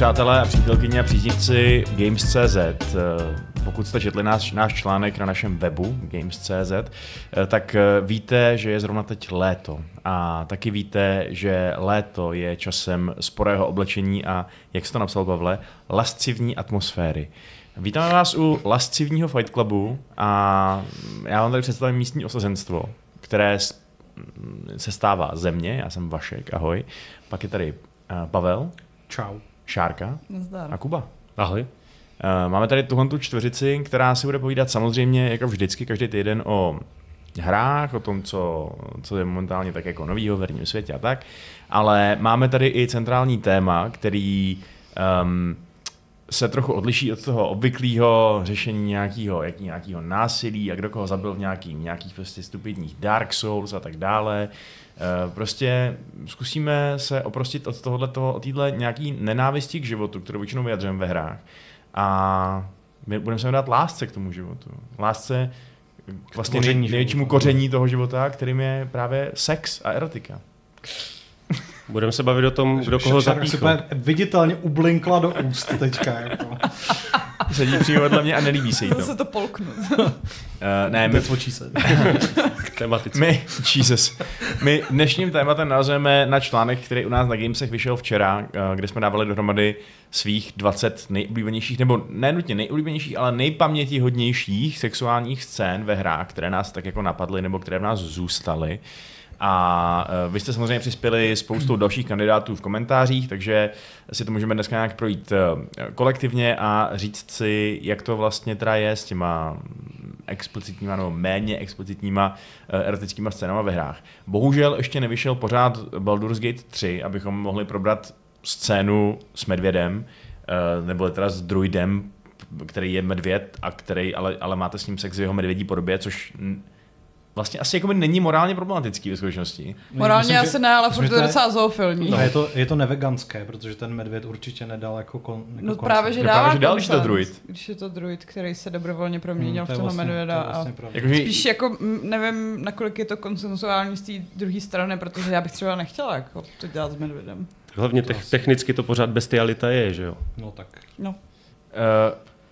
přátelé a přítelkyně a příznivci Games.cz, eh, pokud jste četli náš, náš článek na našem webu Games.cz, eh, tak eh, víte, že je zrovna teď léto. A taky víte, že léto je časem sporého oblečení a, jak jste to napsal, Pavle, lascivní atmosféry. Vítáme vás u lascivního Fight Clubu a já vám tady představím místní osazenstvo, které se stává země, já jsem Vašek, ahoj. Pak je tady Pavel. Čau. Šárka Zdar. a Kuba. Ahoj. Eh, máme tady tuhle tu čtveřici, která si bude povídat samozřejmě jako vždycky každý týden o hrách, o tom, co, co je momentálně tak jako novýho v herním světě a tak, ale máme tady i centrální téma, který um, se trochu odliší od toho obvyklého řešení nějakého, jak, nějakého násilí a kdo koho zabil v nějaký, nějakých prostě stupidních Dark Souls a tak dále. Eh, prostě zkusíme se oprostit od tohoto, od téhle nějaký nenávisti k životu, kterou většinou vyjadřujeme ve hrách. A my budeme se dát lásce k tomu životu. Lásce k vlastně koření největšímu koření toho života, kterým je právě sex a erotika. Budeme se bavit o tom, kdo koho zapíchl. viditelně ublinkla do úst teďka. Jako. Sedí přímo vedle mě a nelíbí se jí to. se to polknu. uh, ne, my... Se. Tematicky. My, Jesus. My dnešním tématem nazveme na článek, který u nás na Gamesech vyšel včera, uh, kde jsme dávali dohromady svých 20 nejoblíbenějších, nebo ne nutně nejoblíbenějších, ale nejpamětihodnějších sexuálních scén ve hrách, které nás tak jako napadly, nebo které v nás zůstaly. Uh, a e, vy jste samozřejmě přispěli spoustou dalších kandidátů v komentářích, takže si to můžeme dneska nějak projít e, kolektivně a říct si, jak to vlastně teda je s těma explicitníma nebo méně explicitníma e, erotickýma scénama ve hrách. Bohužel ještě nevyšel pořád Baldur's Gate 3, abychom mohli probrat scénu s medvědem, nebo teda s druidem, který je medvěd, a který, ale, ale máte s ním sex v jeho medvědí podobě, což vlastně asi jako není morálně problematický ve skutečnosti. Morálně myslím, asi že, ne, ale furt to je docela zoofilní. No, je to, je to neveganské, protože ten medvěd určitě nedal jako, kon, jako No právě, že dává právě, že dal, když to druid. Když je to druid, který se dobrovolně proměnil hmm, v toho vlastně, medvěda. To vlastně a jako, spíš jako, nevím, nakolik je to konsensuální z té druhé strany, protože já bych třeba nechtěla jako to dělat s medvědem. Hlavně te- technicky to pořád bestialita je, že jo? No tak. No. Uh,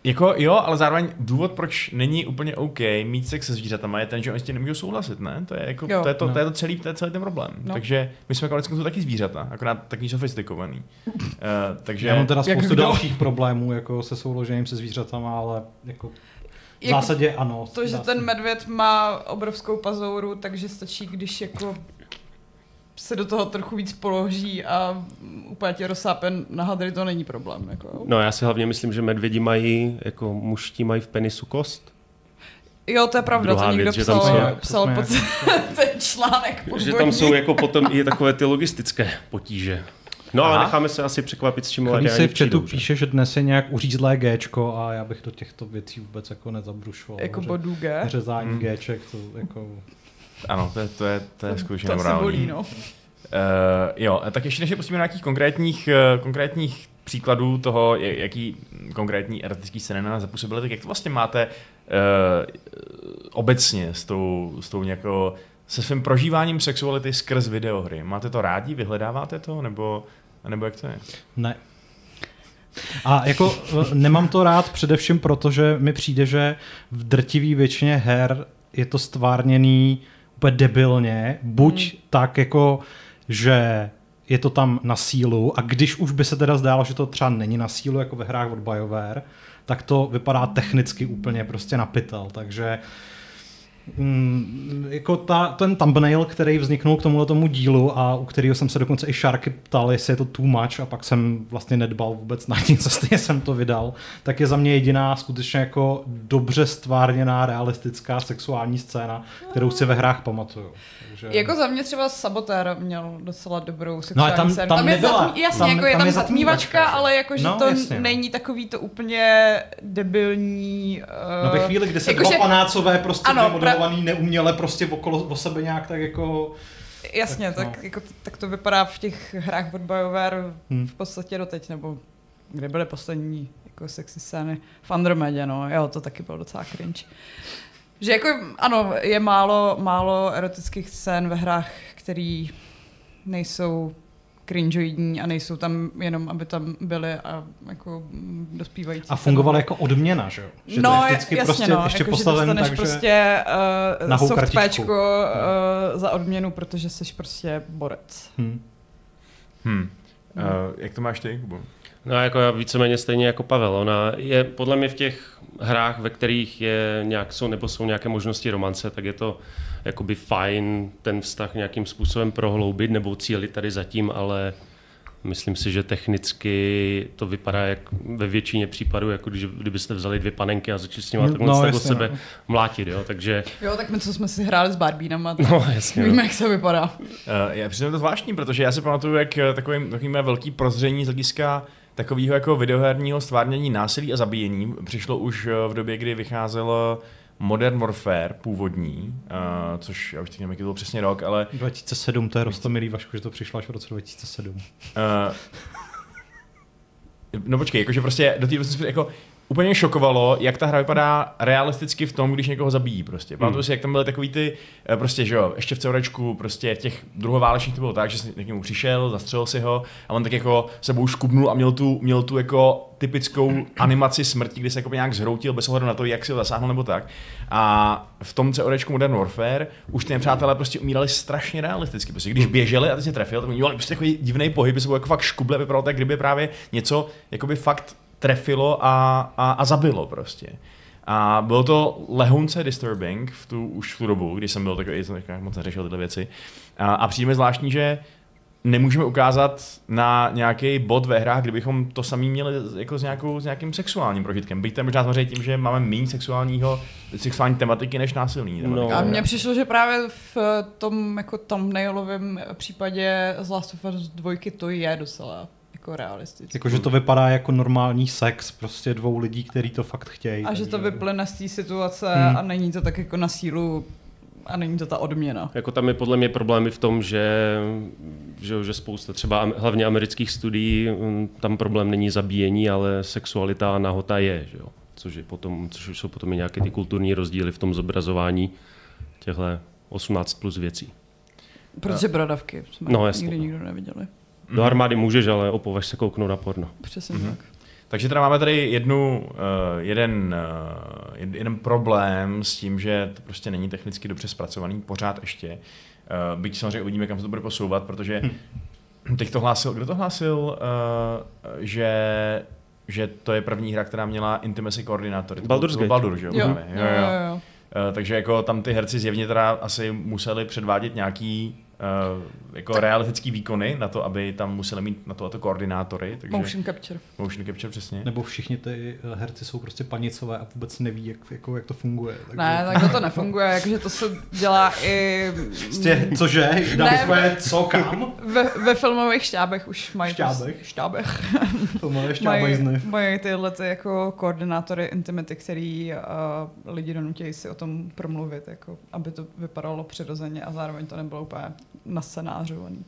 jako jo, ale zároveň důvod, proč není úplně OK mít sex se zvířatama, je ten, že oni s tím nemůžou souhlasit, ne? To je, jako, jo, to, je to, no. to, je to celý, to je celý ten problém. No. Takže my jsme konec konců taky zvířata, akorát taky sofistikovaný. uh, takže... Já mám teda spoustu dalších problémů jako se souložením se zvířatama, ale jako v jako zásadě ano. To, že ten medvěd má obrovskou pazouru, takže stačí, když jako se do toho trochu víc položí a úplně tě rozsápen na hadry, to není problém. Jako. No já si hlavně myslím, že medvědi mají, jako muští mají v penisu kost. Jo, to je pravda, Druhá to někdo věc, psal, že tam jsou, psal pod ten článek. Že tam jsou jako potom i takové ty logistické potíže. No ale necháme se asi překvapit, s čím Když si v chatu píše, že dnes je nějak uřízlé Gčko a já bych do těchto věcí vůbec jako nezabrušoval. Jako bodů G? Řezání hmm. Gček, to jako... Ano, to je, to je, to je skutečně to morální. Bolí, no. Uh, jo, tak ještě než se pustíme na nějakých konkrétních, uh, konkrétních příkladů toho, jaký konkrétní erotický scény na nás zapůsobily, tak jak to vlastně máte uh, obecně s tou, s tou nějakou, se svým prožíváním sexuality skrz videohry? Máte to rádi, vyhledáváte to, nebo, nebo jak to je? Ne, a jako nemám to rád především proto, že mi přijde, že v drtivý většině her je to stvárněný úplně debilně, buď hmm. tak jako, že je to tam na sílu a když už by se teda zdálo, že to třeba není na sílu jako ve hrách od BioWare, tak to vypadá technicky úplně prostě na pytel, takže uh, jako ta, ten thumbnail, který vzniknul k tomuhle tomu dílu a u kterého jsem se dokonce i Sharky ptal, jestli je to too much a pak jsem vlastně nedbal vůbec na nic a stejně jsem to vydal, tak je za mě jediná skutečně jako dobře stvárněná, realistická sexuální scéna, kterou si ve hrách pamatuju. Takže... Jako za mě třeba Sabotér měl docela dobrou sexuální no, tam, scénu. Tam, tam, je zatmí, jasně, tam, jako je tam, tam je zatmívačka, ale jako, že no, to jasně, no. není takový to úplně debilní... Uh... No ve chvíli, kdy se jako, dva že... panácové prostě ano, modelovaný pra... neuměle prostě okolo o sebe nějak tak jako... Jasně, tak, tak, no. jako, tak to vypadá v těch hrách od BioWare hmm. v podstatě doteď, nebo kde byly poslední jako sexy scény v Andromedě, no, jo, to taky bylo docela cringe. Že jako, ano, je málo, málo erotických scén ve hrách, které nejsou cringeoidní a nejsou tam jenom, aby tam byly a jako dospívající. A fungovaly jako odměna, že jo? Že no, to je vždycky jasně, prostě no, ještě jako, postaven že tak, prostě uh, nahou soft kartičku. péčko uh, za odměnu, protože jsi prostě borec. Hm. Hmm. Uh, jak to máš ty, Kubo? No jako já víceméně stejně jako Pavel. Ona je podle mě v těch hrách, ve kterých je nějak, jsou, nebo jsou nějaké možnosti romance, tak je to jakoby fajn ten vztah nějakým způsobem prohloubit nebo cílit tady zatím, ale myslím si, že technicky to vypadá jak ve většině případů, jako když, kdybyste vzali dvě panenky a začali s nimi No, takhle no, no, jasně, sebe no. mlátit, jo, takže Jo, tak my, co jsme si hráli s Barbínama, tak no jasně. víme, No. jak se vypadá. Uh, já přiznám to zvláštní, protože já si pamatuju, jak takový, takový mé velký prozření z hlediska takového jako videoherního stvárnění násilí a zabíjení přišlo už eh, v době, kdy vycházelo Modern Warfare původní, uh, což já už teď nevím, jaký to byl přesně rok, ale 2007, to je rostomilý Vašku, že to přišlo až v roce 2007. Uh, no počkej, jakože prostě do té doby jako úplně šokovalo, jak ta hra vypadá realisticky v tom, když někoho zabíjí prostě. Pamatuju si, jak tam byly takový ty, eh, prostě, že jo, ještě v Ceurečku, prostě těch druhoválečných to bylo tak, že si k němu přišel, zastřelil si ho a on tak jako sebou škubnul a měl tu, měl tu jako typickou animaci smrti, kdy se jako nějak zhroutil bez ohledu na to, jak si ho zasáhl nebo tak. A v tom CODčku Modern Warfare už ty nepřátelé prostě umírali strašně realisticky. Prostě když běželi a ty si trefil, tak oni dělali prostě takový divný pohyb, by se jako fakt škuble, vypadalo tak, kdyby právě něco jakoby fakt trefilo a, a, a zabilo prostě. A bylo to lehonce disturbing v tu, už v tu dobu, kdy jsem byl takový, jsem takový moc neřešil tyhle věci. A, a přijde mi zvláštní, že nemůžeme ukázat na nějaký bod ve hrách, kdybychom to samý měli jako s, nějakou, s nějakým sexuálním prožitkem. Byť to je možná samozřejmě tím, že máme méně sexuálního, sexuální tematiky než násilný. tematiky. A No. mně přišlo, že právě v tom jako thumbnailovém případě z Last of Us 2 to je docela jako realistické. Jakože to vypadá jako normální sex prostě dvou lidí, kteří to fakt chtějí. A že to vyplyne z té situace Hmm. a není to tak jako na sílu a není to ta odměna. Jako tam je podle mě problémy v tom, že, že, že spousta třeba hlavně amerických studií, mm, tam problém není zabíjení, ale sexualita a nahota je, že jo. Což, je potom, což jsou potom i nějaké ty kulturní rozdíly v tom zobrazování těchto 18 plus věcí. Protože bradavky jsme No, jasně. nikdy nikdo neviděli. Do armády můžeš, ale opovaž se kouknout na porno. Přesně Mhm. mm-hmm. tak. Takže teda máme tady jednu, uh, jeden, uh, jed- jeden problém s tím, že to prostě není technicky dobře zpracovaný pořád ještě. Uh, byť samozřejmě uvidíme, kam se to bude posouvat, protože teď to hlásil, kdo to hlásil, uh, že že to je první hra, která měla intimacy koordinátory. Baldur's Gate. Baldur, že jo? Jo, jo, jo, jo. Eh, takže jako tam ty herci zjevně teda asi museli předvádět nějaký jako realistický výkony na to, aby tam museli mít na to a to koordinátory. Takže Motion capture. motion capture přesně. Nebo všichni ty eh, herci jsou prostě panicové a vůbec neví, jak, jako, jak to funguje. Takže... Ne, tak to nefunguje, jakože to se dělá i Prostě, cože? Dáme Ne, svoje co, kam? ve, ve filmových štábech už mají Štábech? štábech. To má ještě mají, abajzny. mají tyhle ty jako koordinátory intimity, který uh, lidi donutí si o tom promluvit, jako, aby to vypadalo přirozeně a zároveň to nebylo úplně nascenářovaný.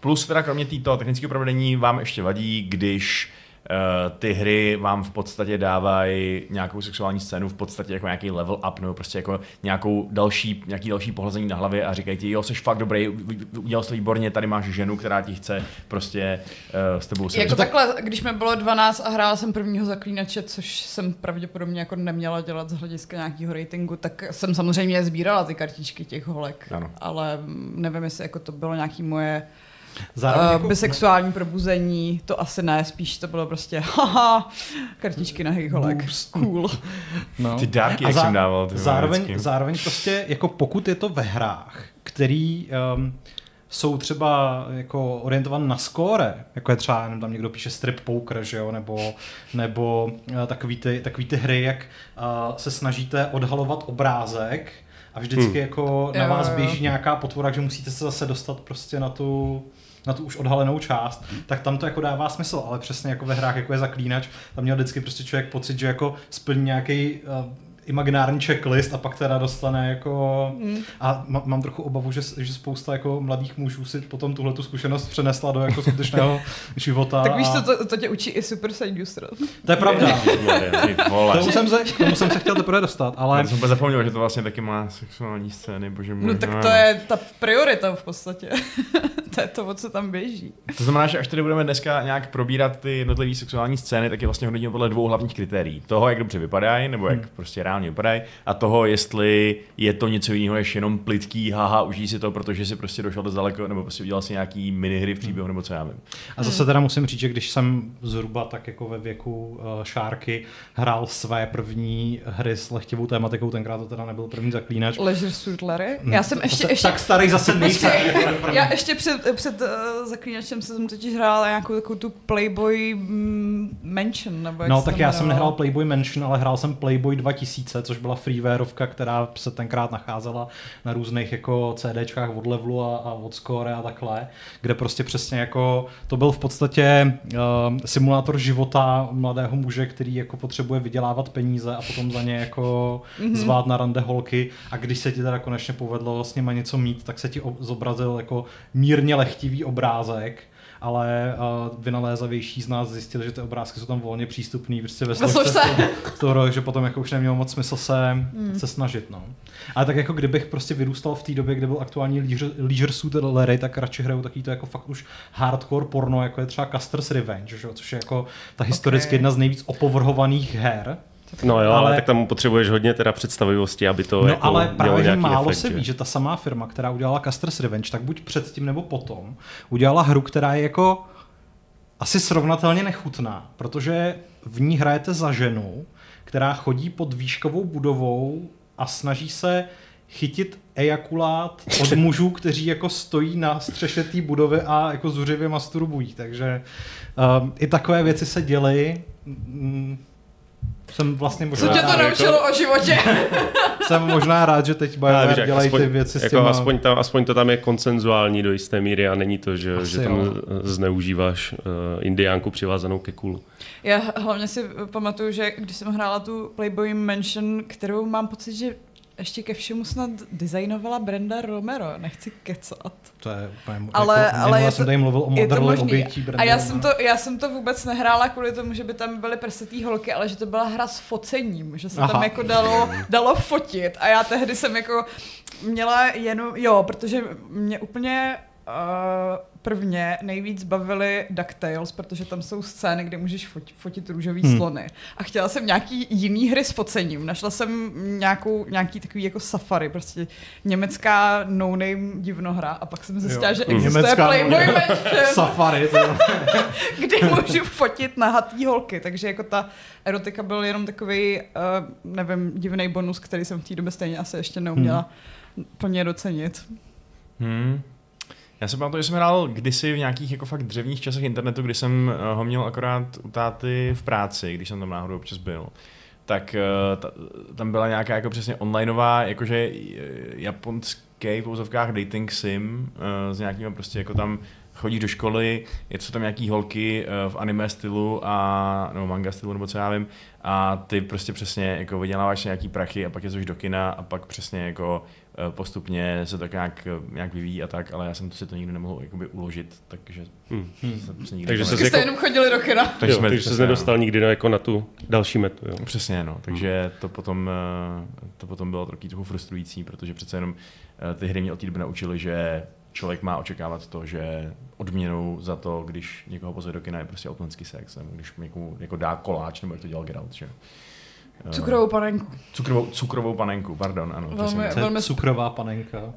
Plus teda kromě této technického provedení vám ještě vadí, když ty hry vám v podstatě dávají nějakou sexuální scénu, v podstatě jako nějaký level up, nebo prostě jako nějakou další, nějaký další pohlazení na hlavě a říkají ti, jo, jsi fakt dobrý, udělal jsi výborně, tady máš ženu, která ti chce prostě uh, s tebou se Jako takhle, když mi bylo 12 a hrála jsem prvního zaklínače, což jsem pravděpodobně jako neměla dělat z hlediska nějakého ratingu, tak jsem samozřejmě sbírala ty kartičky těch holek, Ano. ale nevím, jestli jako to bylo nějaký moje Zároveň uh, jako, bisexuální probuzení, to asi ne, spíš to bylo prostě haha, kartičky na holek, Boobs. cool. no. Ty dárky, jak zá- jsem dával. Ty zároveň, vždycky. zároveň prostě, jako pokud je to ve hrách, který um, jsou třeba jako orientované na skóre, jako je třeba, nevím, tam někdo píše strip poker, že jo, nebo, nebo uh, takový, ty, takový ty hry, jak uh, se snažíte odhalovat obrázek a vždycky Hmm. jako na vás běží nějaká potvora, že musíte se zase dostat prostě na tu na tu už odhalenou část, tak tam to jako dává smysl, ale přesně jako ve hrách, jako je zaklínač, tam měl vždycky prostě člověk pocit, že jako splní nějaký uh, imaginární checklist a pak teda dostane jako... Mm. A má- mám trochu obavu, že, že spousta jako mladých mužů si potom tuhle tu zkušenost přenesla do jako skutečného života. Tak víš, a... co, to, to tě učí i Super Seducer. to je pravda. Tomu jsem, se, k tomu jsem se chtěl teprve dostat, ale Já jsem úplně zapomněl, že to vlastně taky má sexuální scény, bože můj. No tak to je ta priorita v podstatě. to je to, o co tam běží. To znamená, že až tady budeme dneska nějak probírat ty jednotlivé sexuální scény, tak je vlastně hodnotíme podle dvou hlavních kritérií. Toho, jak dobře vypadají, nebo jak hmm. prostě reálně vypadají, a toho, jestli je to něco jiného než jenom plitký, haha, užij si to, protože si prostě došel dost daleko, nebo prostě udělal si nějaký minihry v příběhu, nebo co já vím. A zase teda musím říct, že když jsem zhruba tak jako ve věku uh, šárky hrál své první hry s lehtivou tématikou, tenkrát to teda nebyl první zaklínač. Leisure Suit Larry? Já jsem ještě, Zase ještě, Tak starý zase nejsem. já ještě před, před uh, zaklínačem jsem totiž hrála nějakou takovou tu Playboy mm, Mansion, nebo jak No tak já jsem nehrál Playboy Mansion, ale hrál jsem Playboy 2000, což byla freewareovka, která se tenkrát nacházela na různých jako CDčkách od Levelu a, a od Score a takhle, kde prostě přesně jako to byl v podstatě uh, simulátor života mladého muže, který jako potřebuje vydělávat peníze a potom za ně jako mm-hmm. zvát na rande holky a když se ti teda konečně povedlo s nima něco mít, tak se ti ob- zobrazil jako mírně lehtivý obrázek, ale uh, vynalézavější z nás zjistili, že ty obrázky jsou tam volně přístupný, prostě ve složce toho- toho, že potom jako už nemělo moc smysl se, mm. se snažit. No. Ale tak jako kdybych prostě vyrůstal v té době, kdy byl aktuální Leisure, leisure Suit Larry, tak radši hraju takový to jako fakt už hardcore porno, jako je třeba Custer's Revenge, že? což je jako ta historicky Ok. jedna z nejvíc opovrhovaných her. No jo, ale, Ale- tak tam potřebuješ hodně teda představivosti, aby to No jako ale právě, že nějaký málo efekt, se že? ví, že ta samá firma, která udělala Custer's Revenge, tak buď předtím nebo potom, udělala hru, která je jako asi srovnatelně nechutná, protože v ní hrajete za ženu, která chodí pod výškovou budovou a snaží se chytit ejakulát od mužů, kteří jako stojí na střeše té budovy a jako zuřivě masturbují. Takže um, i takové věci se děly. Mm, jsem vlastně Co možná, tě to rád, naučilo o životě? jsem možná rád, že teď BioWare jak dělají aspoň, ty věci s jako těma... aspoň, tam, aspoň to tam je konsenzuální do jisté míry a není to, že, Asi že tam jo. zneužíváš uh, indiánku přivázanou ke kulu. Já hlavně si pamatuju, že když jsem hrála tu Playboy Mansion, kterou mám pocit, že ještě ke všemu snad designovala Brenda Romero, nechci kecat. To je úplně, Ale- jako, ale je jsem to- tady mluvil o možný. obětí A já jsem, to, já jsem to vůbec nehrála kvůli tomu, že by tam byly prsetý holky, ale že to byla hra s focením, že se Aha. tam jako dalo, dalo fotit. A já tehdy jsem jako měla jenom, jo, protože mě úplně uh, prvně nejvíc bavily DuckTales, protože tam jsou scény, kde můžeš fotit, fotit růžový Hmm. slony. A chtěla jsem nějaký jiný hry s focením. Našla jsem nějakou, nějaký takový jako safari, prostě německá no-name divnohra a pak jsem zjistila, Jo. že existuje Německá Playboy. Mansion Safari, to kde můžu fotit nahatý holky, takže jako ta erotika byl jenom takový, uh, nevím, divný bonus, který jsem v té době stejně asi ještě neuměla hmm. plně docenit. Hmm. Já si pamatuju, že jsem hrál kdysi v nějakých jako fakt dřevních časech internetu, kdy jsem eh, ho měl akorát u táty v práci, když jsem tam náhodou občas byl. Tak eh, ta, tam byla nějaká jako přesně onlineová, jakože eh, japonský v úzovkách dating sim eh, s nějakými prostě jako tam chodíš do školy, je to tam nějaký holky eh, v anime stylu a, nebo manga stylu, nebo co já vím, a ty prostě přesně jako vyděláváš nějaký prachy a pak jezdíš do kina a pak přesně jako eh, postupně se tak nějak, eh, nějak vyvíjí a tak, ale já jsem to si to nikdy nemohl jakoby uložit, takže Hmm. jsem se nikdy Takže se jste jako- jenom chodili do kina. takže jo, jsme takže jsi přesně, nedostal no. nikdy no, jako na tu další metu. Jo. Přesně, no. Takže to potom, to potom bylo trochu, trochu frustrující, protože přece jenom ty hry mě od té doby naučily, že člověk má očekávat to, že odměnou za to, když někoho pozve do kina, je prostě automatický sex, nebo když někomu jako dá koláč, nebo jak to dělal Geralt, že? Eh, Cukrovou panenku. Cukrovou, cukrovou panenku, pardon, ano. Velmi- Velmi- cukrová panenka.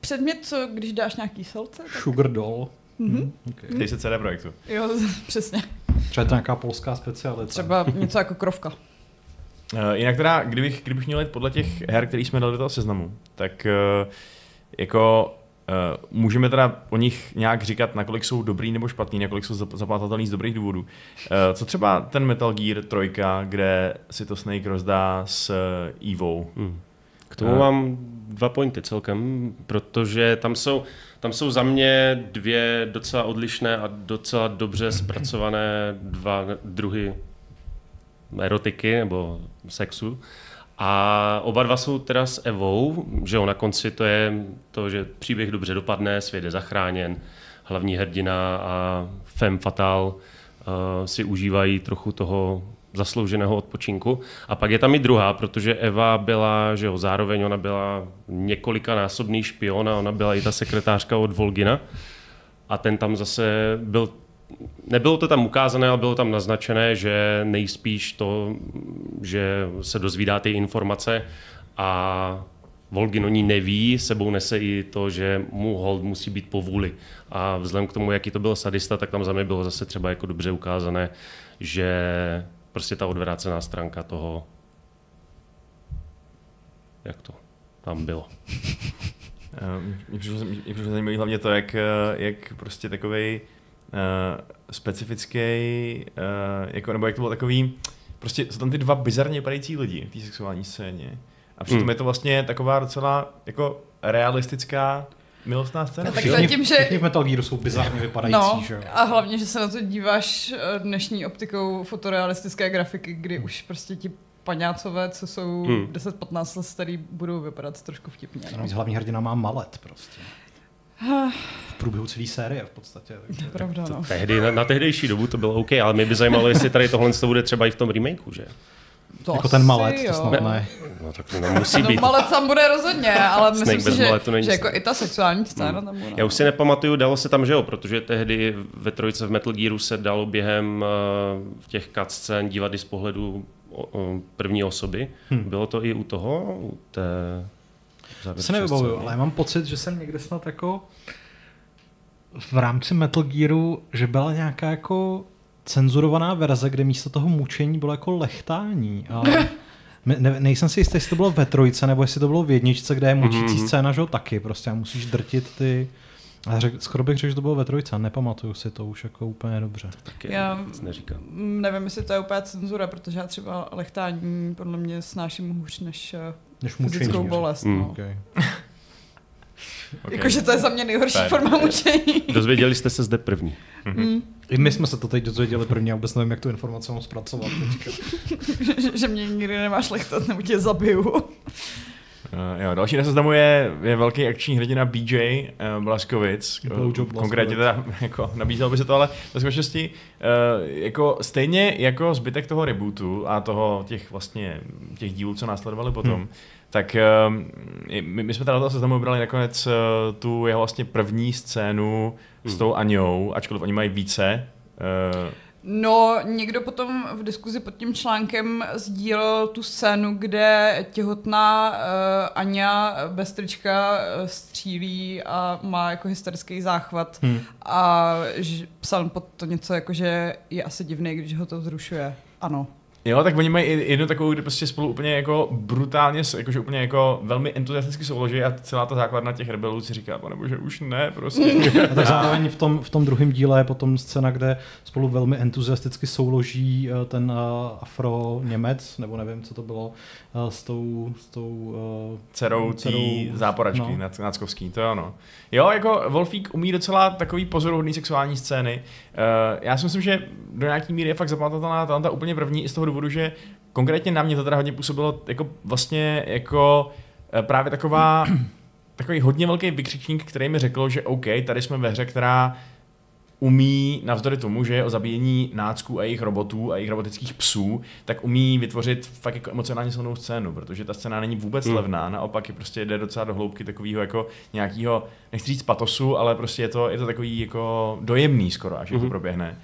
Předmět, co když dáš nějaký selce, tak... Sugar doll. Mhm. Hmm. Okay. Se CD Projektu. Jo, přesně. Třeba je to nějaká polská specialita. Třeba něco jako krovka. Uh, jinak teda, kdybych, kdybych měl jít podle těch her, které jsme dali do toho seznamu, tak uh, jako uh, můžeme teda o nich nějak říkat, nakolik jsou dobrý nebo špatný, nakolik jsou zap- zapatovatelný z dobrých důvodů. Uh, co třeba ten Metal Gear 3, kde si to Snake rozdá s uh, Evou? Hmm. K tomu Eh. mám dva pointy celkem, protože tam jsou, tam jsou za mě dvě docela odlišné a docela dobře zpracované dva druhy erotiky nebo sexu. A oba dva jsou teda s Evou, že jo, na konci to je to, že příběh dobře dopadne, svět je zachráněn, hlavní hrdina a femme fatale uh, si užívají trochu toho zaslouženého odpočinku. A pak je tam i druhá, protože Eva byla, že jo, zároveň ona byla několikanásobný špion a ona byla i ta sekretářka od Volgina. A ten tam zase byl nebylo to tam ukázané, ale bylo tam naznačené, že nejspíš to, že se dozvídá ty informace a Volgin o ní neví, sebou nese i to, že mu hold musí být po vůli. A vzhledem k tomu, jaký to byl sadista, tak tam za mě bylo zase třeba jako dobře ukázané, že prostě ta odvrácená stránka toho, jak to tam bylo. Mně přišlo, přišlo zajímavé hlavně to, jak, jak prostě takový uh, specifický, uh, jako, nebo jak to bylo takový, prostě jsou tam ty dva bizarně vypadající lidi v té sexuální scéně. A přitom hmm. je to vlastně taková docela jako realistická milostná scéna. Tak to tím, že... v Metal Gearu jsou bizarně vypadající, no, že A hlavně, že se na to díváš eh, dnešní optikou fotorealistické grafiky, kdy hmm. už prostě ti paňácové, co jsou hmm. 10-15 let starý, budou vypadat trošku vtipně. No. Hlavní hrdina má malet prostě. V průběhu celé série v podstatě. Takže... Pravda, no. Tehdy, na, na tehdejší dobu to bylo OK, ale mě by zajímalo, jestli tady tohle to bude třeba i v tom remakeu, že? To jako ten malet, jo. to snad ne. No tak to nemusí no, být. malet tam bude rozhodně, ale myslím si, že, že jako i ta sexuální scéna hmm. tam bude. Já už si nepamatuju, dalo se tam, že jo, protože tehdy ve trojce v Metal Gearu se dalo během uh, těch cutscén dívat i z pohledu uh, první osoby. Hmm. Bylo to i u toho, u té se nevybavuju, ale já mám pocit, že jsem někde snad jako v rámci Metal Gearu, že byla nějaká jako cenzurovaná verze, kde místo toho mučení bylo jako lechtání. Ale ne, nejsem si jistý, jestli to bylo ve trojce, nebo jestli to bylo v jedničce, kde je mučící mm-hmm. scéna, že jo, taky. Prostě musíš drtit ty... A řek, skoro bych řekl, že to bylo ve trojce, nepamatuju si to už jako úplně dobře. To taky já neříkám. Nevím, jestli to je úplně cenzura, protože já třeba lechtání podle mě snáším hůř než, eh, než fyzickou bolest. Mm. No. Okay. okay. Jakože to je za mě nejhorší Fair. forma mučení. Dozvěděli jste se zde první. Mm-hmm. I my jsme se to teď dozvěděli první a vůbec nevím, jak tu informaci mám zpracovat že, že mě nikdy nemáš lechtat, nebo tě zabiju. Uh, jo, další na seznamu je, je velký akční hrdina BJ uh, Blaskovic. Uh, konkrétně teda jako, nabízel by se to, ale ve skutečnosti uh, jako stejně jako zbytek toho rebootu a toho těch vlastně těch dílů, co následovali potom, hmm tak uh, my, my jsme teda na toho seznamu vybrali nakonec uh, tu jeho vlastně první scénu hmm. s tou Aňou, ačkoliv oni mají více. Uh, No, někdo potom v diskuzi pod tím článkem sdílel tu scénu, kde těhotná uh, Anja bez trička střílí a má jako hysterický záchvat hmm. a psal pod to něco jako, že je asi divný, když ho to zrušuje. Ano. Jo, tak oni mají jednu takovou, kde prostě spolu úplně jako brutálně, jakože úplně jako velmi entuziasticky souloží a celá ta základna těch rebelů si říká, nebo že už ne, prostě. a tak zároveň v tom, v tom druhém díle je potom scéna, kde spolu velmi entuziasticky souloží eh, ten uh, afro-Němec, nebo nevím, co to bylo, uh, s tou, s tou uh, dcerou, dcerou záporačky no. Nackovský, to je ono. Jo, jako Wolfík umí docela takový pozoruhodný sexuální scény. Uh, já si myslím, že do nějaký míry je fakt zapamatovatelná ta, ta úplně první i z toho důvodu, že konkrétně na mě to teda hodně působilo jako vlastně jako uh, právě taková takový hodně velký vykřičník, který mi řekl, že OK, tady jsme ve hře, která umí, navzdory tomu, že je o zabíjení nácků a jejich robotů a jejich robotických psů, tak umí vytvořit fakt jako emocionálně silnou scénu, protože ta scéna není vůbec hmm. levná, naopak je prostě jde docela do hloubky takového jako nějakého, nechci říct patosu, ale prostě je to, je to takový jako dojemný skoro, až hmm. to proběhne.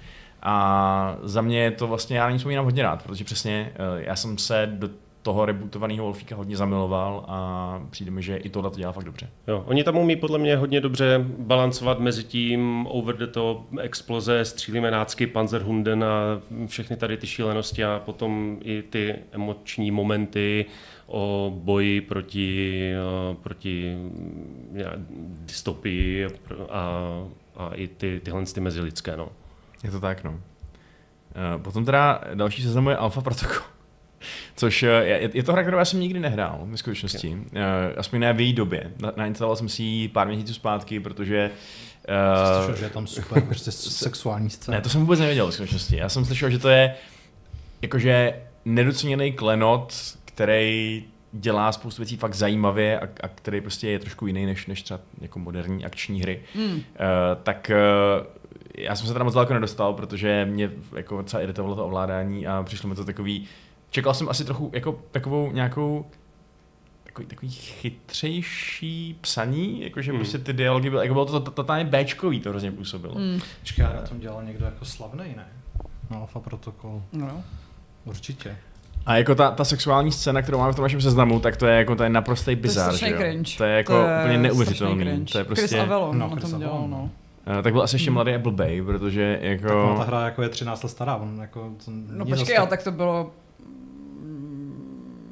A za mě je to vlastně, já na ní vzpomínám hodně rád, protože přesně eh, já jsem se do toho rebootovaného Wolfíka hodně zamiloval a přijde mi, že i tohle to dělá fakt dobře. Jo, oni tam umí podle mě hodně dobře balancovat mezi tím over the top, exploze, střílíme nácky, panzerhunden a všechny tady ty šílenosti a potom i ty emoční momenty o boji proti, eh, proti dystopii a, a i ty, tyhle ty mezilidské. No. Je to tak, no. Eh, potom teda další seznam je Alpha Protocol. Což eh, je, je to hra, kterou já jsem nikdy nehrál, v skutečnosti. Okay. Uh, aspoň ne v její době. Nainstaloval jsem si ji pár měsíců zpátky, protože Uh, slyšel, že je tam super prostě sexuální scéna. Ne, to jsem vůbec nevěděl v skutečnosti. Já jsem slyšel, že to je jakože nedoceněný klenot, který dělá spoustu věcí fakt zajímavě a, a který prostě je trošku jiný než, než třeba jako moderní akční hry. Mm. Uh, tak uh, já jsem se teda moc daleko nedostal, protože mě jako docela iritovalo to ovládání a přišlo mi to takový, čekal jsem asi trochu jako takovou nějakou takový, takový chytřejší psaní, jakože hmm. prostě ty dialogy byly, jako bylo to totálně Bčkový, to hrozně působilo. Hmm. Počkej, na tom dělal někdo jako slavný, ne? Na Alpha Protocol. No. Určitě. A jako ta, ta sexuální scéna, kterou máme v tom našem seznamu, tak to je jako to je naprostý bizar, to je cringe. To je jako to je úplně neuvěřitelný. To je prostě... Chris Avellon no, na tom dělal, no. Uh, tak byl asi ještě mladý a blbej, protože jako... Tak ta hra jako je 13 let stará, on jako... To no počkej, ale tak to bylo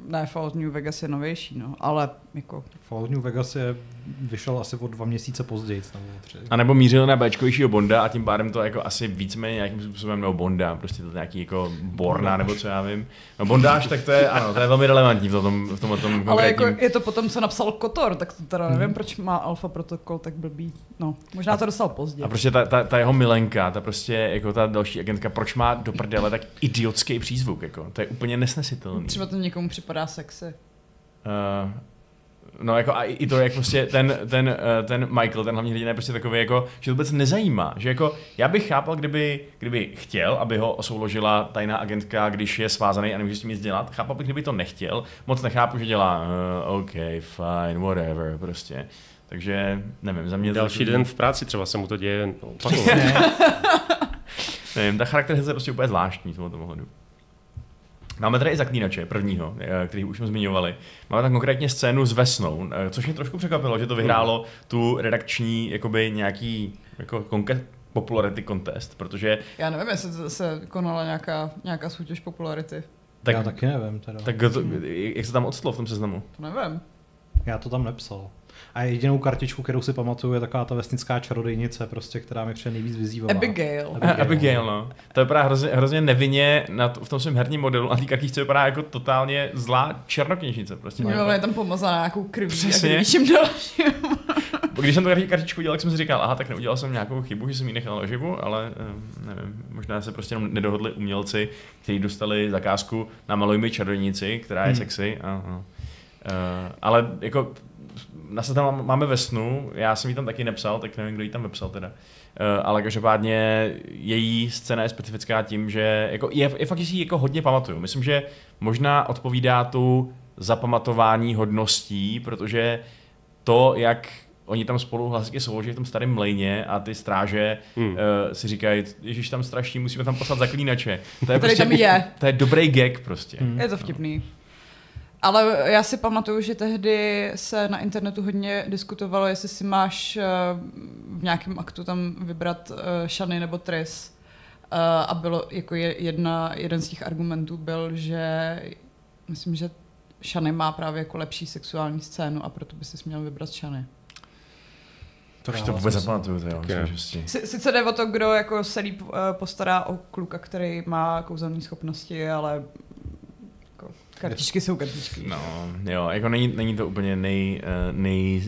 ne, Fallout New Vegas je novější, no, ale jako... Fallout New Vegas je, vyšel asi o dva měsíce později. Nebo tři. A nebo mířil na Bčkovějšího Bonda a tím pádem to jako asi víceméně nějakým způsobem, nebo Bonda, prostě to nějaký jako Borna, nebo co já vím. No Bondáš, tak to je, ano, to je velmi relevantní v tom, v tom, v tom Ale jako je to potom, co napsal Kotor, tak to teda nevím, hmm. proč má Alpha Protocol tak blbý. No, možná to dostal pozdě. A prostě ta, ta, ta, jeho milenka, ta prostě jako ta další agentka, proč má do prdele tak idiotský přízvuk, jako, to je úplně nesnesitelný. Třeba to někomu připadá sexy. Uh, No jako a i to, jak prostě ten, ten, eh, ten Michael, ten hlavní hrdina je prostě takový jako, že to vůbec nezajímá, že jako já bych chápal, kdyby, kdyby chtěl, aby ho souložila tajná agentka, když je svázaný a nemůže s tím nic dělat, chápal bych, kdyby to nechtěl, moc nechápu, že dělá uh, OK, fine, whatever, prostě. Takže nevím, za mě... Další to... den v práci třeba se mu to děje nevím, ta charakterizace je prostě úplně zvláštní v tomto ohledu. Máme tady i zaklínače prvního, eh, který už jsme zmiňovali. Máme tam konkrétně scénu s Vesnou, eh, což mě trošku překvapilo, že to vyhrálo tu redakční jakoby nějaký jako konke- popularity contest, protože... Já nevím, jestli se konala nějaká, nějaká soutěž popularity. Tak, Já taky nevím teda. Tak to, jak se tam odstlo v tom seznamu? To nevím. Já to tam nepsal. A jedinou kartičku, kterou si pamatuju, je taková ta vesnická čarodejnice, prostě, která mi přijde nejvíc vyzývá. Abigail. Abigail. Abigail, no. To vypadá hrozně, hrozně nevinně na to, v tom svém herním modelu a té kartičce vypadá jako totálně zlá černokněžnice. Prostě no, je tam pomozaná nějakou krví Přesně. a dalším. Když jsem tu kartičku dělal, tak jsem si říkal, aha, tak neudělal jsem nějakou chybu, že jsem ji nechal naživu, ale eh, nevím, možná se prostě jenom nedohodli umělci, kteří dostali zakázku na mi čarodějnici, která je hmm. sexy. A, a. Uh, ale jako na tam máme ve snu, já jsem ji tam taky nepsal, tak nevím, kdo ji tam vepsal teda. Uh, ale každopádně její scéna je specifická tím, že jako, je, je fakt, že si ji jako hodně pamatuju. Myslím, že možná odpovídá tu zapamatování hodností, protože to, jak oni tam spolu hlasitě souloží v tom starém mlejně a ty stráže hmm. uh, si říkají, ježiš tam strašný, musíme tam poslat zaklínače. To je, prostě, tam je. To je dobrý gag prostě. Hmm. Je to vtipný. No. Ale já si pamatuju, že tehdy se na internetu hodně diskutovalo, jestli si máš eh, v nějakém aktu tam vybrat Shany eh, nebo Tris. Eh, a bylo jako jedna, jeden z těch argumentů byl, že myslím, že Shany má právě jako lepší sexuální scénu a proto by si měl vybrat Shany. To už to vůbec zapamatuju, to jo. Sice jde o to, kdo jako se líp postará o kluka, který má kouzelné schopnosti, ale Kartičky jsou kartičky. No, jo, jako není, není to úplně nej, eh, nej,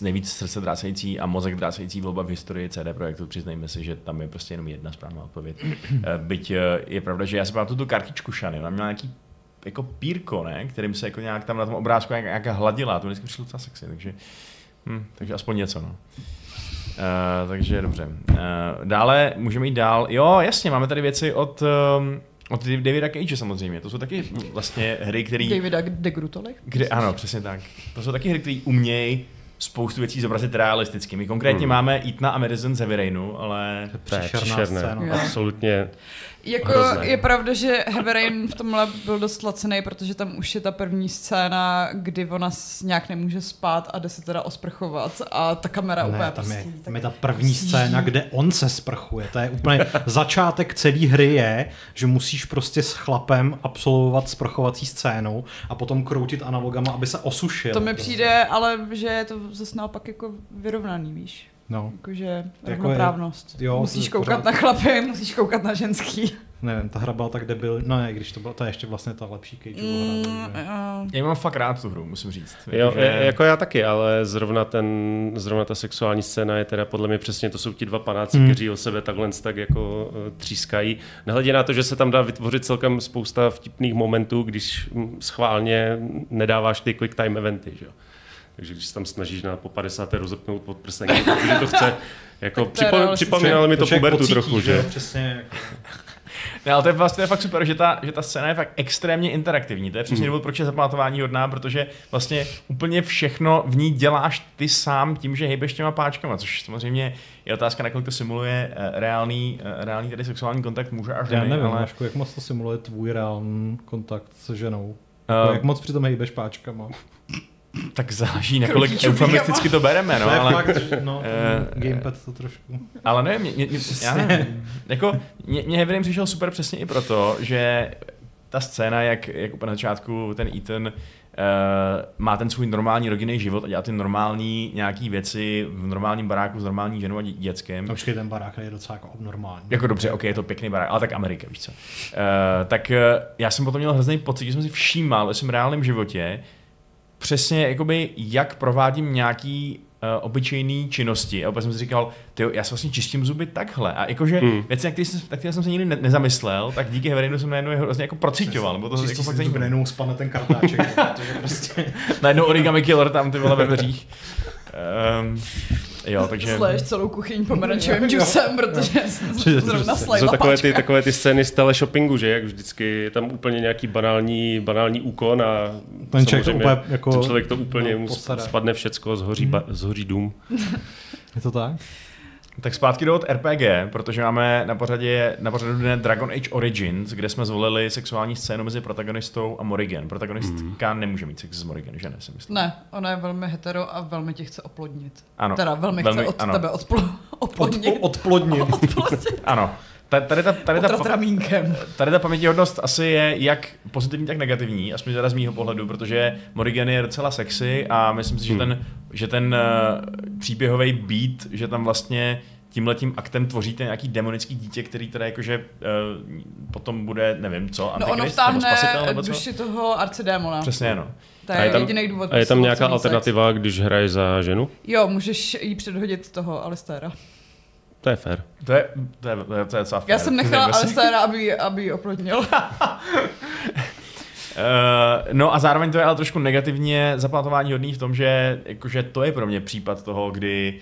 nejvíc srdce drásající a mozek drásající volba v historii CD Projektu. Přiznejme si, že tam je prostě jenom jedna správná odpověď. Eh, byť eh, je pravda, že já si pamatuju tu kartičku Šany, ona měla nějaký jako pírko, ne? kterým se jako nějak tam na tom obrázku nějak, nějaká hladila, to vždycky přišlo docela sexy, takže, hm, takže aspoň něco. No. Uh, takže dobře. Uh, dále můžeme jít dál. Jo, jasně, máme tady věci od um, od Davida Cage samozřejmě, to jsou taky vlastně hry, které... Davida de Grutoli? Kde, ano, přesně tak. To jsou taky hry, které umějí spoustu věcí zobrazit realisticky. My konkrétně hmm. máme Eatna a Medicine Severinu, ale... To je příšerné, absolutně jako hrozné. je pravda, že Heavy Rain v tomhle byl dost lacený, protože tam už je ta první scéna, kdy ona nějak nemůže spát a jde se teda osprchovat a ta kamera ne, úplně tam je, prostě tam je ta první scéna, kde on se sprchuje. To je úplně začátek celé hry je, že musíš prostě s chlapem absolvovat sprchovací scénu a potom kroutit analogama, aby se osušil. To mi přijde, ale že je to zase naopak jako vyrovnaný, víš. No. Jakože rovnoprávnost. Jako jo, musíš koukat pořád... na chlapy, musíš koukat na ženský. Nevím, ta hra byla tak debil, no ne, když to byla, to je ještě vlastně ta lepší Cage mm, hra. Já mám fakt rád tu hru, musím říct. Jo, že... jako já taky, ale zrovna, ten, zrovna ta sexuální scéna je teda podle mě přesně, to jsou ti dva panáci, mm. kteří o sebe takhle tak jako uh, třískají. Nehledě na to, že se tam dá vytvořit celkem spousta vtipných momentů, když schválně nedáváš ty quick time eventy, že jo Takže když se tam snažíš na po 50. rozepnout pod prsenky, protože to chce, jako to je připom, připomínalo mi to pubertu pocítí, trochu, že? Přesně. Jako. Ne, ale to je vlastně fakt super, že ta, že ta scéna je fakt extrémně interaktivní. To je přesně důvod, proč je zapamatování hodná, protože vlastně úplně všechno v ní děláš ty sám tím, že hejbeš těma páčkama, což samozřejmě je otázka, nakolik to simuluje eh, reálný, eh, reálný tady sexuální kontakt muže až Já ženy, nevím, ale Mašku, jak moc to simuluje tvůj reálný kontakt s ženou. Eh, jak moc přitom hejbeš páčkama. Tak záleží, nakolik eufemisticky to bereme, no, to je ale... fakt, no, eh, gamepad to trošku. Ale ne, mě, mě, mě, já nevím. Jako, mě, mě přišel super přesně i proto, že ta scéna, jak, jak úplně na začátku ten Ethan uh, má ten svůj normální rodinný život a dělá ty normální nějaký věci v normálním baráku s normální ženou a dě- dětskem. No, počkej, ten barák je docela jako obnormální. Jako dobře, ok, je to pěkný barák, ale tak Amerika, víš co. Uh, tak uh, já jsem potom měl hrozný pocit, že jsem si všímal ve svém reálném životě přesně, jakoby, jak provádím nějaký uh, obyčejný činnosti. A opět jsem si říkal, tyjo, já si vlastně čistím zuby takhle. A jakože Hmm. hmm. věci, na které jsem, na které jsem se nikdy ne- nezamyslel, tak díky Heverinu jsem najednou jeho vlastně jako procitoval. Nebo to Čistí jako fakt zuby, zajímavé. najednou spadne ten kartáček, protože prostě... Najednou origami killer tam ty vole ve dveřích. Um, jo, takže... Sleješ celou kuchyň pomerančovým džusem, protože jsem zrovna přesně. Jsou slejla takové ty, takové ty scény z teleshoppingu, že jak vždycky je tam úplně nějaký banální, banální úkon a Ten člověk to úplně jako... ten člověk to úplně no, mu spadne všecko, zhoří, ba, zhoří dům. Je to tak? Tak zpátky do od RPG, protože máme na pořadě, na pořadu dne Dragon Age Origins, kde jsme zvolili sexuální scénu mezi protagonistou a Morrigan. Protagonistka mm. nemůže mít sex s Morrigan, že ne, si myslím. Ne, ona je velmi hetero a velmi tě chce oplodnit. Ano. Teda velmi, Velmi- chce od ano. tebe odplo, Od, oplodnit. odplodnit. Ano. Ta- Tady ta, tady, ta, tady ta pamětihodnost asi je jak pozitivní, tak negativní, aspoň teda z mýho pohledu, protože Morrigan je docela sexy a myslím si, že Hmm. ten, že ten uh, příběhový beat, že tam vlastně tímhletím aktem tvoříte nějaký demonický dítě, který teda jakože uh, potom bude, nevím co, No ono antikrist nebo vtáhne spasitel nebo co? duši toho arcidémona. Přesně, no. To A je, je tam- jediný důvod. A je tam nějaká mít sex. alternativa, když hraje za ženu? Jo, můžeš jí předhodit toho Alistera. To je fér. To je, to je, to je, to je docela Já fér. jsem nechala Alistera, aby, aby oplodnil. Uh, no a zároveň to je ale trošku negativně zaplatování hodný v tom, že jakože to je pro mě případ toho, kdy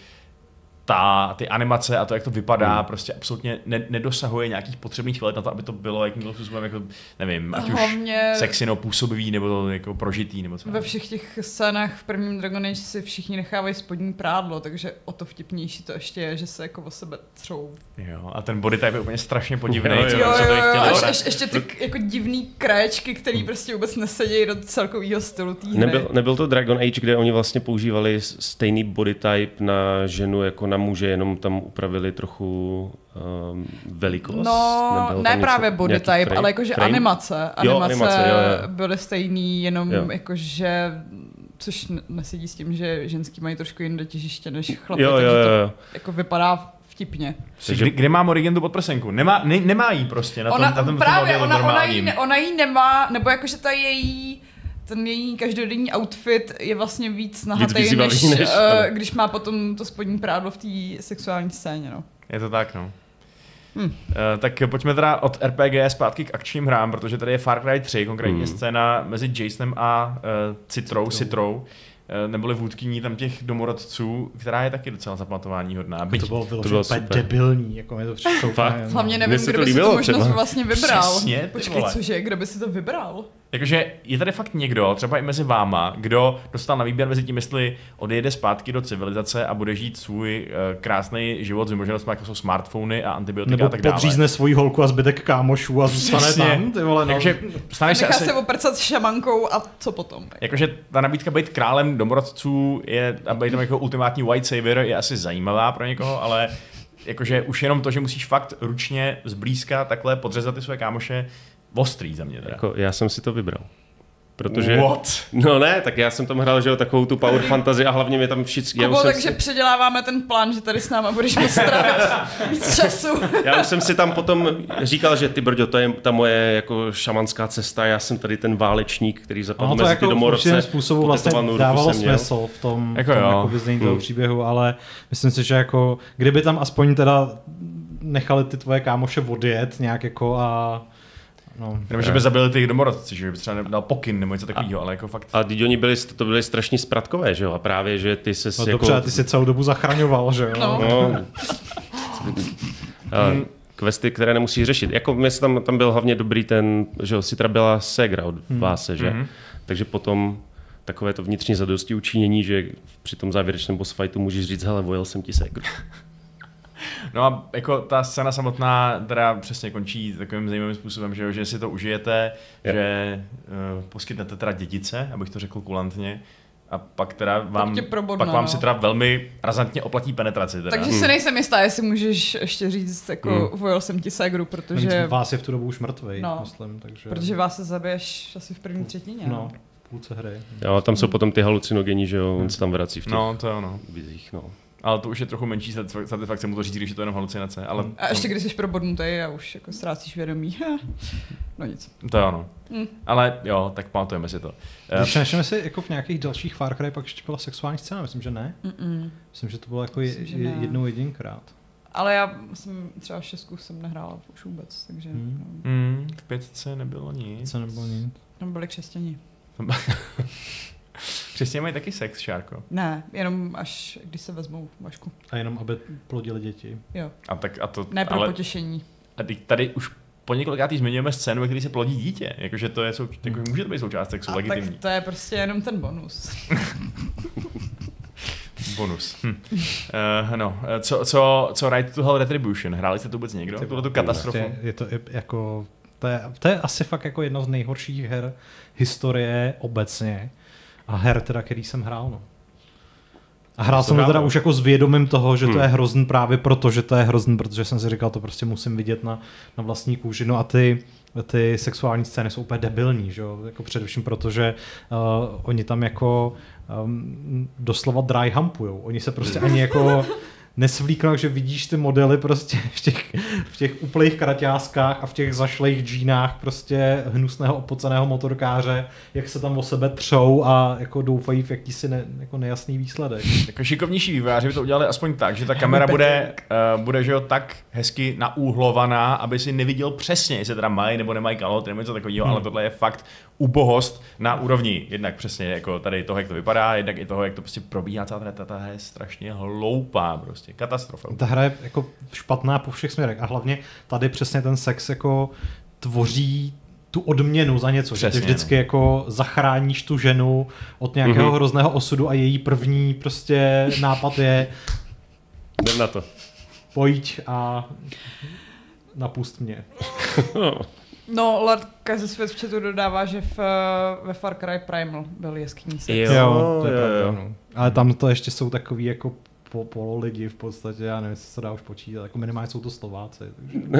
ta, ty animace a to, jak to vypadá, Hmm. prostě absolutně ne, nedosahuje nějakých potřebných chvíle na to, aby to bylo jakýmkoliv způsobem, jako, nevím, ať už Hlavně sexy nebo působivý, nebo jako prožitý, nebo co. ve všech těch scénách v prvním Dragon Age si všichni nechávají spodní prádlo, takže o to vtipnější to ještě je, že se jako o sebe třou. Jo, a ten body type je úplně strašně podivný, Jo, co, Jo, co jo, jo, chtěli až, až, ještě ty k- jako divný kraječky, který prostě vůbec nesedějí do celkového stylu té hry. Nebyl, nebyl to Dragon Age, kde oni vlastně používali stejný body type na ženu jako na muže, jenom tam upravili trochu um, velikost? No, Nebylo ne tam právě něco- body type, frame? ale jakože Frame? animace. Jo, Animace, animace, jo, jo. byly stejný, jenom Jo. jakože což nesedí s tím, že ženský mají trošku jiné těžiště než chlapy, Jo, takže jo, jo, to jako vypadá vtipně. Takže... Kdy, kde má Morrigan tu podprsenku? Nemá, ne, nemá jí prostě na tom, Ona, na tom právě, modelu ona, ona, jí, ona jí nemá, nebo jakože ta její ten její každodenní outfit je vlastně víc nahatý, než, než- než uh, když má potom to spodní prádlo v té sexuální scéně. No. Je to tak, no. Hm. Uh, tak pojďme teda od RPG zpátky k akčním hrám, protože tady je Far Cry 3, konkrétně Hmm. scéna mezi Jasonem a uh, Citrou, Citrou, uh, neboli vůdkyní tam těch domorodců, která je taky docela zapamatování hodná. Byť, To bylo bylo úplně super. debilní, jako mi to přišlo. Hlavně nevím, kdo to by si tu možnost třeba. vlastně vybral. Přesně, Počkej, vole. cože, kdo by si to vybral? Jakože je tady fakt někdo, třeba i mezi váma, kdo dostal na výběr mezi tím, jestli odejde zpátky do civilizace a bude žít svůj uh, krásný život s vymoženostmi, jako jsou smartfony a antibiotika Nebo a tak dále. podřízne svoji holku a zbytek kámošů a zůstane Přesně. tam, ty vole, no. Takže staneš se Nechá asi... se oprcat s šamankou a co potom? Jakože ta nabídka být králem domorodců je, a být tam jako ultimátní white savior je asi zajímavá pro někoho, ale jakože už jenom to, že musíš fakt ručně zblízka takhle podřezat ty své kámoše, ostrý za mě teda. Jako, já jsem si to vybral. Protože... What? No ne, tak já jsem tam hrál, že jo, takovou tu power fantasy a hlavně mě tam všichni... Já, Kubo, už jsem takže si, předěláváme ten plán, že tady s náma budeš moc strávit víc času. já už jsem si tam potom říkal, že ty brďo, to je ta moje jako šamanská cesta, já jsem tady ten válečník, který zapadl mezi jako ty domorodce. způsobu vlastně dávalo smysl v tom, Jako tom jo. jako vyznění toho Hmm. příběhu, ale myslím si, že jako kdyby tam aspoň teda nechali ty tvoje kámoše odjet nějak jako a No. Nebo že by zabili ty domorodci, že by třeba dal pokyn nebo něco takového, ale jako fakt... A teď oni byli, to byli strašně spratkové, že jo? A právě, že ty se No jako... dobře, ty jsi celou dobu zachraňoval, že jo? No. No. A questy, které nemusíš řešit. Jako mě se tam, tam byl hlavně dobrý ten, že jo, Citra byla Segra od Váse, že? Mhm. Takže potom takové to vnitřní zadosti učinění, že při tom závěrečném boss fightu můžeš říct, hele, vojel jsem ti Segru. No a jako ta scéna samotná teda přesně končí takovým zajímavým způsobem, že, jo, že si to užijete, Jo. že uh, poskytnete teda dědice, abych to řekl kulantně, a pak teda vám, probodne, pak vám no. si teda velmi razantně oplatí penetraci. Teda. Takže si nejsem jistá, jestli můžeš ještě říct, jako Hmm. hmm. vojel jsem ti Segru, protože, Protože... Vás je v tu dobu už mrtvej, No. myslím, takže... protože vás se zabiješ asi v první třetině. No, v půlce hry. Jo, tam jsou potom ty halucinogenní, že jo, on se tam vrací v těch No, to je ono. vizích, no. Ale to už je trochu menší satisfak- satisfakce mu to říct, když je to jenom halucinace. Ale A ještě když jsi probodnutý a už jako ztrácíš vědomí. no nic. to je ono. Hm. Ale jo, tak pamatujeme si to. Eh, Přemýšlím si, jako v nějakých dalších Far Cry pak ještě byla sexuální scéna, myslím, že ne. Mm-mm. Myslím, že to bylo jako Myslím, je, jednou jedinkrát. Ale já jsem třeba šestku jsem nehrála už vůbec, takže Hmm. no, mm, v pětce nebylo nic. Co nebylo nic. tam byli křesťani. Křesťané mají taky sex, Šárko. Ne, jenom až když se vezmou vašku. A jenom, aby plodili děti. Jo, A, tak, a to, ne pro ale, potěšení. a teď tady už po několikátý zmiňujeme scénu, ve které se plodí dítě. Jakože to je, sou, jako může to být součást sexu, A legitimní. tak to je prostě jenom ten bonus. Bonus. Hm. Uh, no, eh, co, co, co Right to Hell Retribution? Hráli jste to vůbec někdo? Ty Tuhle tu katastrofu? Prostě je to jako, to je, to je asi fakt jako jedna z nejhorších her historie obecně. A her teda, který jsem hrál, no. A hrál To jsem to teda už jako s vědomím toho, že to Hmm. je hrozný právě proto, že to je hrozný, protože jsem si říkal, to prostě musím vidět na, na vlastní kůži. No a ty, ty sexuální scény jsou úplně debilní, že jo? Jako především proto, že uh, oni tam jako um, doslova dry humpujou. Oni se prostě ani jako nesvlíknou, že vidíš ty modely prostě v těch, v těch úplných kraťáskách a v těch zašlejch džínách prostě hnusného opoceného motorkáře, jak se tam o sebe třou a jako doufají v jakýsi ne, jako nejasný výsledek. Jako šikovnější vývojáři by to udělali aspoň tak, že ta kamera bude, uh, bude že jo, tak hezky naúhlovaná, aby si neviděl přesně, jestli teda mají nebo nemají kalhoty nebo něco takového, Hmm. ale tohle je fakt ubohost na úrovni jednak přesně jako tady toho, jak to vypadá, jednak i toho, jak to prostě probíhá celá ta, ta, ta je strašně hloupá prostě, katastrofa. Ta hra je jako špatná po všech směrech a hlavně tady přesně ten sex jako tvoří tu odměnu za něco, že Přesně, ty vždycky jako zachráníš tu ženu od nějakého Mhm. hrozného osudu a její první prostě nápad je Jdem na to. pojď a napust mě. No. No, Lord ze svět v chatu dodává, že v, eh, ve Far Cry Primal byl jeskyní sex. Jo. Jo, to je jo, pravda, jo. no. Ale tam to ještě jsou takový jako po, polo lidi v podstatě, já nevím, jestli se dá už počítat, jako minimálně jsou to Slováci.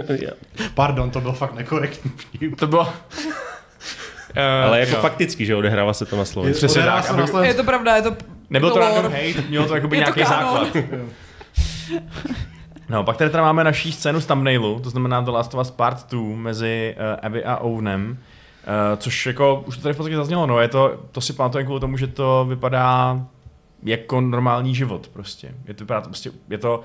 Takže... Jo. Pardon, to byl fakt nekorektní. To bylo... Uh, Ale jako fakticky, že odehrává se to na Slovensku. Přesně Odehrává tak, se aby- na Slovensku. Je to pravda, je to... Nebyl to random hate, mělo to jakoby to nějaký základ. No, pak tady teda máme naší scénu z thumbnailu, to znamená The Last of Us Part 2 mezi uh, Abby a Owenem, uh, což jako, už to tady v podstatě zaznělo, no, je to, to si pamatujeme kvůli tomu, že to vypadá jako normální život prostě. Je to, prostě, je to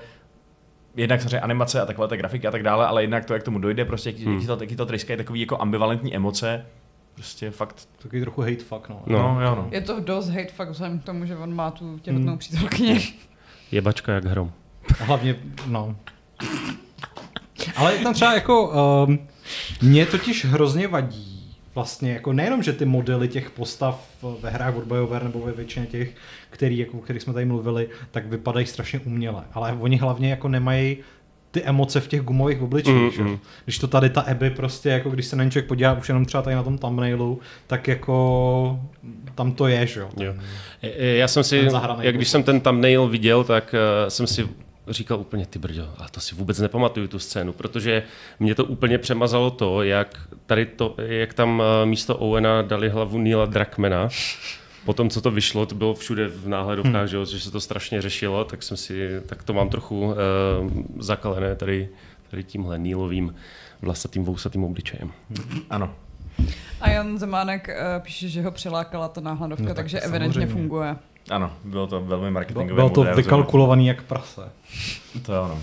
jednak samozřejmě animace a takové ty grafiky a tak dále, ale jednak to, jak tomu dojde, prostě jak, Hmm. jak to, jak to tryskají takový jako ambivalentní emoce, prostě fakt, Takový trochu hate fuck, no. no, No. jo no. Je to dost hate fakt vzhledem k tomu, že on má tu těhotnou Hmm. přítelkyni. Jebačka jak hrom. A hlavně, no. Ale tam třeba jako, um, mě totiž hrozně vadí, vlastně jako nejenom, že ty modely těch postav ve hrách od BioWare nebo ve většině těch, který, jako, o kterých jsme tady mluvili, tak vypadají strašně uměle. Ale oni hlavně jako nemají ty emoce v těch gumových obličích. Mm, že? mm. Když to tady ta Abby prostě, jako když se na člověk podívá už jenom třeba tady na tom thumbnailu, tak jako tam to je, že jo. Jo. Já jsem si, jak když jsem ten thumbnail viděl, tak uh, jsem si říkal úplně, ty brďo, a to si vůbec nepamatuju tu scénu, protože mě to úplně přemazalo to, jak tady to, jak tam uh, místo Owena dali hlavu Neila Drakmana, Potom, co to vyšlo, to bylo všude v náhledovkách, hmm. že, jo, že se to strašně řešilo, tak jsem si, tak to mám trochu uh, zakalené tady, tady tímhle Neelovým vlasatým vousatým obličejem. Ano. A Jan Zemánek uh, píše, že ho přilákala ta náhladovka, No tak takže samozřejmě. evidentně funguje. Ano, bylo to velmi Bylo, marketingové. bylo to rozhodnutí. vykalkulovaný jak prase. To je ono.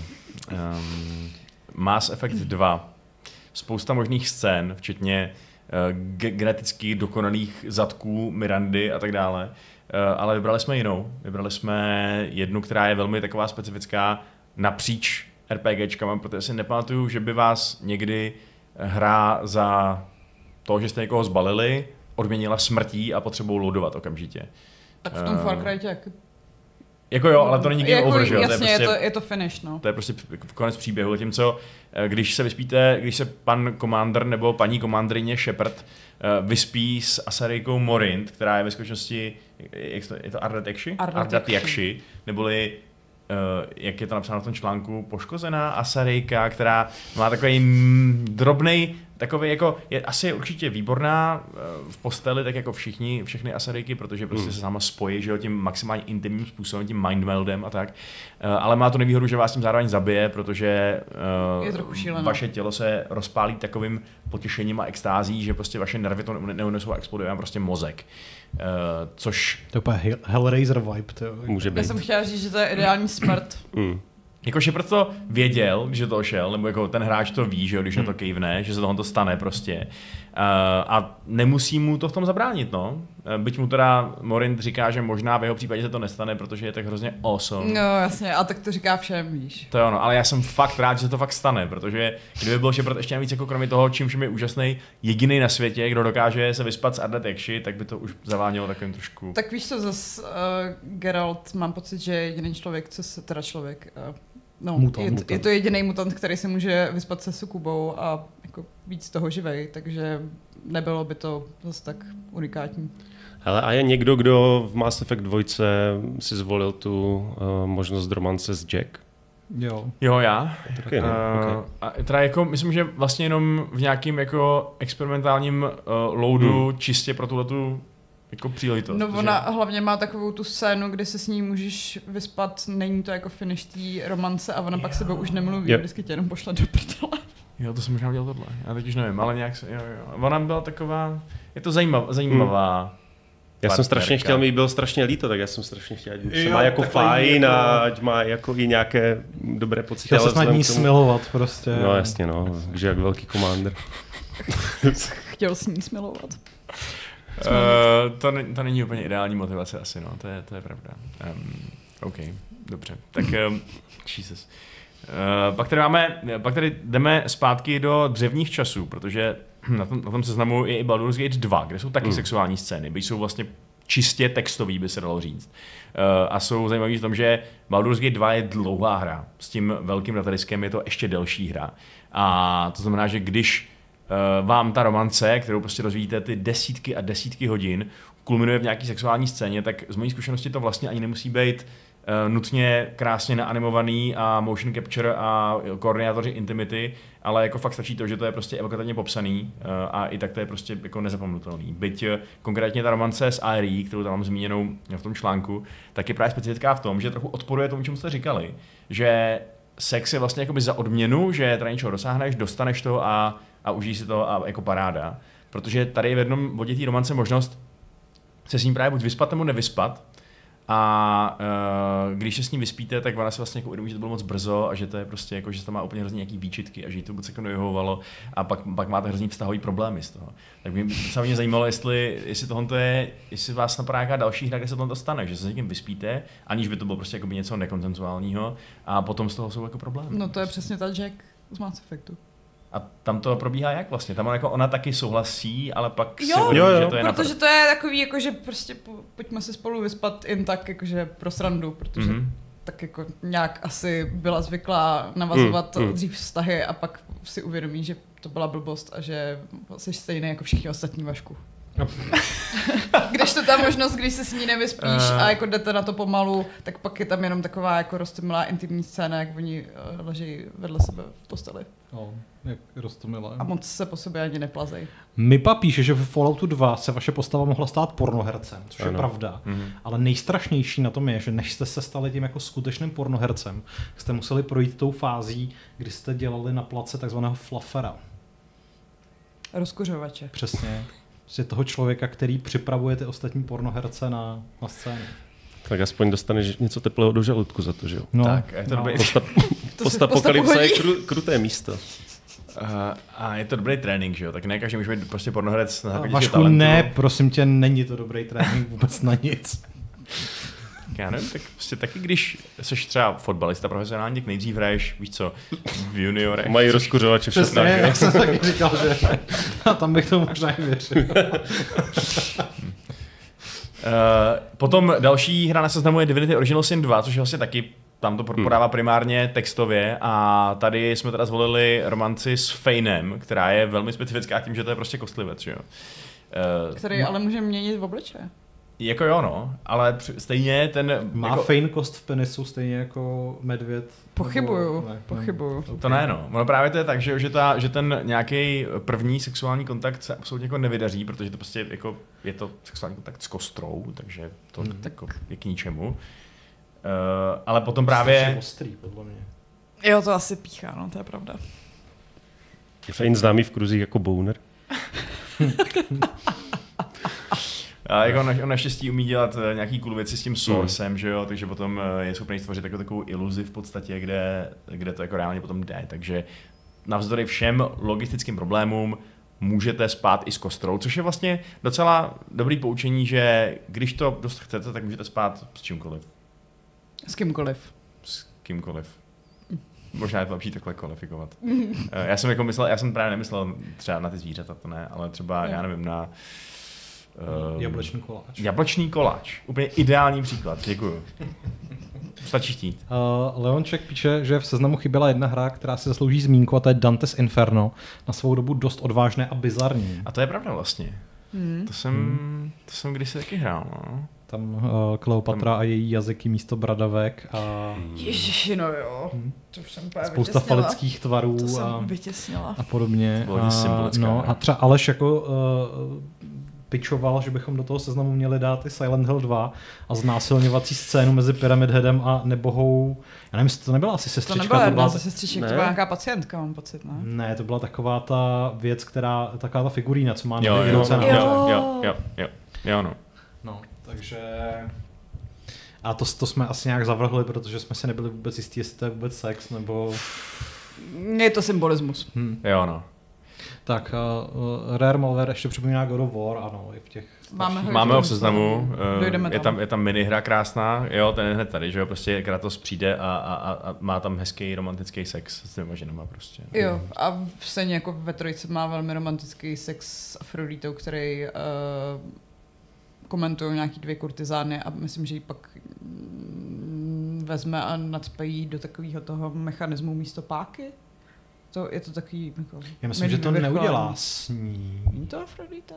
Um, Mass Effect 2. spousta možných scén, včetně uh, geneticky dokonalých zadků Mirandy a tak dále. Uh, ale vybrali jsme jinou. Vybrali jsme jednu, která je velmi taková specifická napříč RPGčkama, protože si nepamatuju, že by vás někdy hra za to, že jste někoho zbalili, odměnila smrtí a potřebou loadovat okamžitě. Tak v tom uh, Far Cry jak jako jo, ale to není game jako, over, že jo? Jasně, to je, prostě, je, to, je to finish, no. To je prostě konec příběhu, tím co, eh, když se vyspíte, když se pan komandr nebo paní komandrině Shepard uh, vyspí s Asarejkou Morint, která je ve skutečnosti, jak to, je to Ardat Jakshi? Ardat Jakshi, neboli Uh, jak je to napsáno v tom článku, poškozená Asarejka, která má takový drobný takový jako, je asi určitě výborná eh, v posteli, tak jako všichni, všechny Asarejky, protože prostě mm. se sama spojí, že jo, tím maximálně intimním způsobem, tím mindmeldem a tak. Uh, ale má to nevýhodu, že vás tím zároveň zabije, protože je trochu vaše tělo se rozpálí takovým potěšením a extází, že prostě vaše nervy to neunesou a exploduje vám prostě mozek. Uh, což... To je úplně Hellraiser vibe. To může být. Já jsem chtěla říct, že to je ideální smrt. Mm. Jako Shepard to věděl, že to šel, nebo jako ten hráč to ví, že jo, když hmm. na to kejvne, že se toho to stane prostě. Uh, a nemusí mu to v tom zabránit, no. Uh, byť mu teda Morin říká, že možná v jeho případě se to nestane, protože je tak hrozně awesome. No jasně, a tak to říká všem, víš. To je ono, ale já jsem fakt rád, že se to fakt stane, protože kdyby byl Shepard ještě navíc jako kromě toho, čím všem je úžasný, jediný na světě, kdo dokáže se vyspat s Ardat Ekši, tak by to už zavánělo takovým trošku. Tak víš co, zase uh, Geralt, mám pocit, že jediný člověk, co se, teda člověk, uh, No, mutant, je, mutant. je to jediný mutant, který se může vyspat se sukubou a jako víc toho živej, takže nebylo by to zase tak unikátní. Hele, a je někdo, kdo v Mass Effect 2 si zvolil tu uh, možnost romance s Jack? Jo. Jo, já. Taky, uh, okay. A teda jako, myslím, že vlastně jenom v nějakým jako experimentálním uh, loadu hmm. čistě pro tuhletu jako příležitost. No ona že... hlavně má takovou tu scénu, kdy se s ní můžeš vyspat, není to jako finish té romance a ona jo. pak sebe už nemluví, jo. vždycky tě jenom pošle do prdele. Jo, to jsem možná udělal tohle. Já teď už nevím, ale nějak se, jo, jo. Ona byla taková, je to zajímav, zajímavá. Hmm. Já jsem strašně chtěl, mi byl strašně líto, tak já jsem strašně chtěl, ať se má jako fajn jako... a ať má jako i nějaké dobré pocity. Chtěl se nad ní smilovat prostě. No jasně, no, že jak velký komandr. chtěl s ní smilovat. Uh, to, ne, to není úplně ideální motivace asi, no, to je, to je pravda. Um, OK, dobře. Tak um, Jesus. Uh, pak tady máme, pak tady jdeme zpátky do dřevních časů, protože na tom, na tom seznamu je i Baldur's Gate 2, kde jsou taky mm. sexuální scény, byť jsou vlastně čistě textový, by se dalo říct. Uh, a jsou zajímavý v tom, že Baldur's Gate 2 je dlouhá hra. S tím velkým datariskem je to ještě delší hra. A to znamená, že když vám ta romance, kterou prostě rozvíjíte ty desítky a desítky hodin, kulminuje v nějaký sexuální scéně, tak z mojí zkušenosti to vlastně ani nemusí být uh, nutně krásně naanimovaný a motion capture a koordinátoři intimity, ale jako fakt stačí to, že to je prostě evokativně popsaný uh, a i tak to je prostě jako nezapomenutelný. Byť konkrétně ta romance s Aerie, kterou tam mám zmíněnou v tom článku, tak je právě specifická v tom, že trochu odporuje tomu, čemu jste říkali, že sex je vlastně jakoby za odměnu, že teda něčeho dosáhneš, dostaneš to a a užij si to a jako paráda. Protože tady je v jednom bodě té romance možnost se s ním právě buď vyspat nebo nevyspat. A uh, když se s ním vyspíte, tak ona se vlastně jako uvědomí, že to bylo moc brzo a že to je prostě jako, že to má úplně hrozně nějaký výčitky a že jí to vůbec jako nevyhovovalo a pak, pak máte hrozně vztahový problémy z toho. Tak mě se mě zajímalo, jestli, jestli tohle je, jestli vás napadá nějaká další hra, kde se tohle stane, že se s někým vyspíte, aniž by to bylo prostě jako něco nekoncenzuálního a potom z toho jsou jako problémy. No to je přesně ta Jack z Mass Effectu. A tam to probíhá jak vlastně? Tam jako ona taky souhlasí, ale pak jo, si uvědomí, jo, jo. že to je Protože to je takový, jako, že prostě po, pojďme se spolu vyspat jen tak, jakože pro srandu, protože mm-hmm. tak jako nějak asi byla zvyklá navazovat mm, mm. dřív vztahy a pak si uvědomí, že to byla blbost a že jsi stejný jako všichni ostatní Vašku. No. když to ta možnost, když se s ní nevyspíš uh. a jako jdete na to pomalu, tak pak je tam jenom taková jako roztomilá intimní scéna, jak oni uh, leží vedle sebe v posteli. No, jak roztomilé. A moc se po sobě ani neplazej. Mipa píše, že ve Falloutu 2 se vaše postava mohla stát pornohercem, což ano. je pravda. Mm-hmm. Ale nejstrašnější na tom je, že než jste se stali tím jako skutečným pornohercem, jste museli projít tou fází, kdy jste dělali na place takzvaného fluffera. Rozkuřovače. Přesně prostě toho člověka, který připravuje ty ostatní pornoherce na, na scénu. Tak aspoň dostaneš něco teplého do žaludku za to, že jo? No, tak, je to no. Posta, postapokalypsa je kru, kruté místo. Uh, a je to dobrý trénink, že jo? Tak ne každý může být prostě pornoherec na základě Vašku, talentu. ne, prosím tě, není to dobrý trénink vůbec na nic. Já nevím, tak prostě taky, když jsi třeba fotbalista profesionální, tak nejdřív hraješ, víš co, v juniorech. Mají rozkuřovače v Přesně, šestách, jo? jak jsem taky říkal, že a tam bych to možná i věřil. Uh, potom další hra na seznamu je Divinity Original Sin 2, což je vlastně taky tam to podává primárně textově a tady jsme teda zvolili romanci s Feinem, která je velmi specifická tím, že to je prostě kostlivec, že jo. Uh, Který ale může měnit v obličeje. Jako jo, no, ale stejně ten... Má jako, Fane kost v penisu stejně jako medvěd? Pochybuju, Nebo- ne, pochybuju. ne. To ne, no. Ono právě to je tak, že, že, ta, že ten nějaký první sexuální kontakt se absolutně jako nevydaří, protože to prostě jako, je to sexuální kontakt s kostrou, takže to hmm. jako je k ničemu. Uh, ale potom právě... ostrý, podle mě. Jo, to asi píchá, no, to je pravda. Je Fein známý v kruzích jako Bowner. A jako on, on naštěstí umí dělat eh, nějaký cool věci s tím sourcem, hmm. že jo, takže potom eh, je schopný stvořit jako takovou iluzi v podstatě, kde, kde to jako reálně potom jde, takže navzdory všem logistickým problémům můžete spát i s kostrou, což je vlastně docela dobrý poučení, že když to dost chcete, tak můžete spát s čímkoliv, S kýmkoliv. s kýmkoliv. Možná je to lepší takhle kvalifikovat. Eh, Já jsem jako myslel, já jsem právě nemyslel třeba na ty zvířata, to ne, ale třeba, já nevím, na eh, Jablečný koláč. Jablečný koláč. Úplně ideální příklad, děkuju. Stačí chtít. Uh, Leonček píše, že v seznamu chyběla jedna hra, která si zaslouží zmínku, a to je Dantes Inferno. Na svou dobu dost odvážné a bizarní. A to je pravda vlastně. Hmm. To jsem, to jsem kdysi taky hrál, no. Tam uh, Kleopatra a její jazyky místo bradavek a Ježiši, no jo. To už jsem spousta vytěsnila. falických tvarů To jsem a, vytěsnila. a podobně. To symbolická no, a třeba Aleš jako uh, pičoval, že bychom do toho seznamu měli dát i Silent Hill 2 a znásilňovací scénu mezi Pyramid Headem a nebohou, já nevím, to nebyla asi To sestřička. nebyla to byla ta- sestřiček, Ne. to byla nějaká pacientka, mám pocit, ne? Ne, to byla taková ta věc, která, taková ta figurína, co má Jo, jo, jo, Jo. jo, jo, jo, jo, no. No, takže... A to, to jsme asi nějak zavrhli, protože jsme si nebyli vůbec jistí, jestli to je vůbec sex, nebo... Je to symbolismus. Hm. Jo, no. Tak, uh, Rare Malware ještě připomíná God of War, ano, i v těch... Máme ho Máme ho v Dojdeme seznamu, eh, Dojdeme je tam. tam, je tam minihra krásná, jo, ten je hned tady, že jo, prostě Kratos přijde a, a, a, a má tam hezký romantický sex s těma ženama prostě. Jo, a stejně jako ve trojce má velmi romantický sex s Afroditou, který uh, komentují nějaký dvě kurtizány a myslím, že ji pak mm, vezme a nadspejí do takového toho mechanismu místo páky. To, je to takový... Jako, Já myslím, že to neudělá s ní, Není to Afrodita?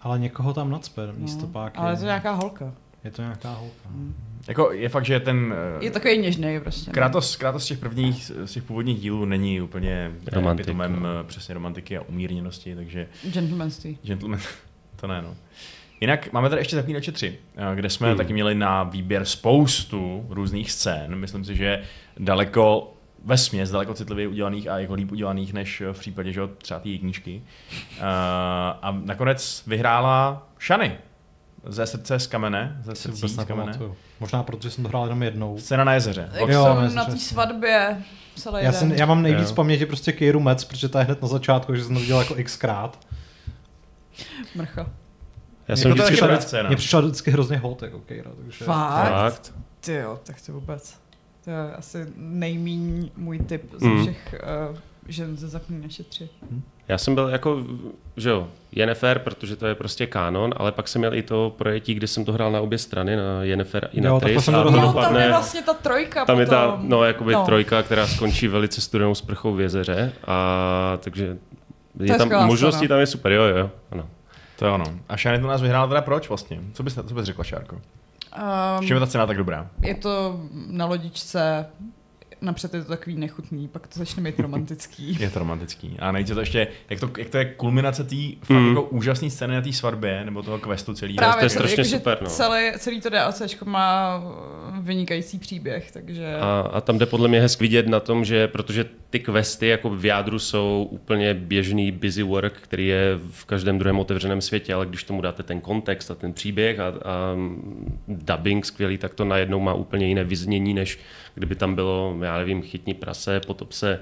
ale někoho tam nacpe místo No, páky. Ale je to nějaká holka. Je to nějaká holka. Hmm. Jako je fakt, že ten eh, Je takový něžný prostě. no. Kratos, Kratos z těch prvních, z těch původních dílů není úplně Romantik, pitomem no. eh, přesně romantiky a umírněnosti, takže Gentlemanství. gentleman, to ne no. Jinak máme tady ještě Zaklínače 3, eh, kde jsme Hmm. taky měli na výběr spoustu různých scén. Myslím si, že daleko ve směs daleko citlivěji udělaných a jako líp udělaných, než v případě, že třeba ty jedničky. Uh, a nakonec vyhrála Shany ze srdce z kamene, ze srdcí vůbec z kamene. nepamatuju. Možná protože jsem to hrál jenom jednou. Scéna na jezeře. Jak Jo, jsem na té svatbě celý Já, jsem, já mám nejvíc Jo. v paměti prostě Keiru Metz, protože ta je hned na začátku, že jsem to viděl jako xkrát. Mrcha. Já jsem Jako vždycky... mně přišla vždycky hrozně hot jako Keira. Takže... Fakt? Fakt? Ty jo, tak to vůbec. To je asi nejmíň můj typ z Mm. všech uh, žen ze Zaklínače 3. Já jsem byl jako, že jo, Yennefer, protože to je prostě kanon, ale pak jsem měl i to projetí, kde jsem to hrál na obě strany, na Yennefer i na Jo, to a dohrál. No, tam je vlastně ta trojka tam je ta, potom. no, jakoby No. trojka, která skončí velice studenou sprchou v jezeře. A takže je, je tam, možností tam je super, jo, jo, ano. To je ono. A Shany to nás vyhrála teda proč vlastně? Co bys, co bys řekla, Šárko? V čem je Um, ta scéna tak dobrá? je to na lodičce, napřed je to takový nechutný, pak to začne být romantický. Je to romantický. A nejde to ještě, jak to, jak to je kulminace té fakt Mm. jako úžasné scény na té svatbě, nebo toho questu celý. to je Právě, strašně jakože super, no. Celý, celý to DLCčko má vynikající příběh, takže... A, a tam jde podle mě hezky vidět na tom, že protože ty questy jako v jádru jsou úplně běžný busy work, který je v každém druhém otevřeném světě, ale když tomu dáte ten kontext a ten příběh a, a dubbing skvělý, tak to najednou má úplně jiné vyznění, než kdyby tam bylo, já nevím, chytní prase, potop se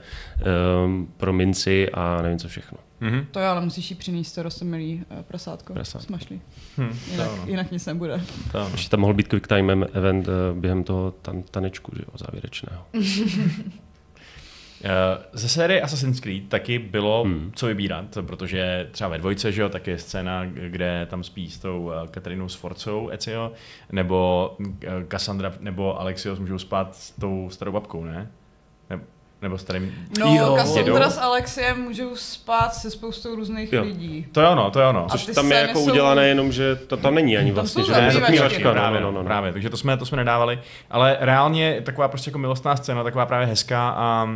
um, pro minci a nevím co všechno. Mm-hmm. To je, ale musíš jí přinést to rostomilý uh, prasátko, prasátko. smašlý. Hmm, jinak, jinak nic nebude. To Ještě tam mohl být quick time event uh, během toho tan- tanečku, že jo, závěrečného. Eh, ze série Assassin's Creed taky bylo hmm. co vybírat, protože třeba ve dvojce, že jo, tak je scéna, kde tam spí s tou Katarinou Sforcou Ezio, nebo Cassandra nebo Alexios můžou spát s tou starou babkou, ne? Nebo starým... No, jo. Cassandra s Alexiem můžou spát se spoustou různých jo. lidí. To je ono, to je ono. Což tam je jako jsou... udělané jenom, že to tam není ani vlastně. Že ne, to právě, no, no, no. právě, takže to jsme, to jsme nedávali. Ale reálně taková prostě jako milostná scéna, taková právě hezká a...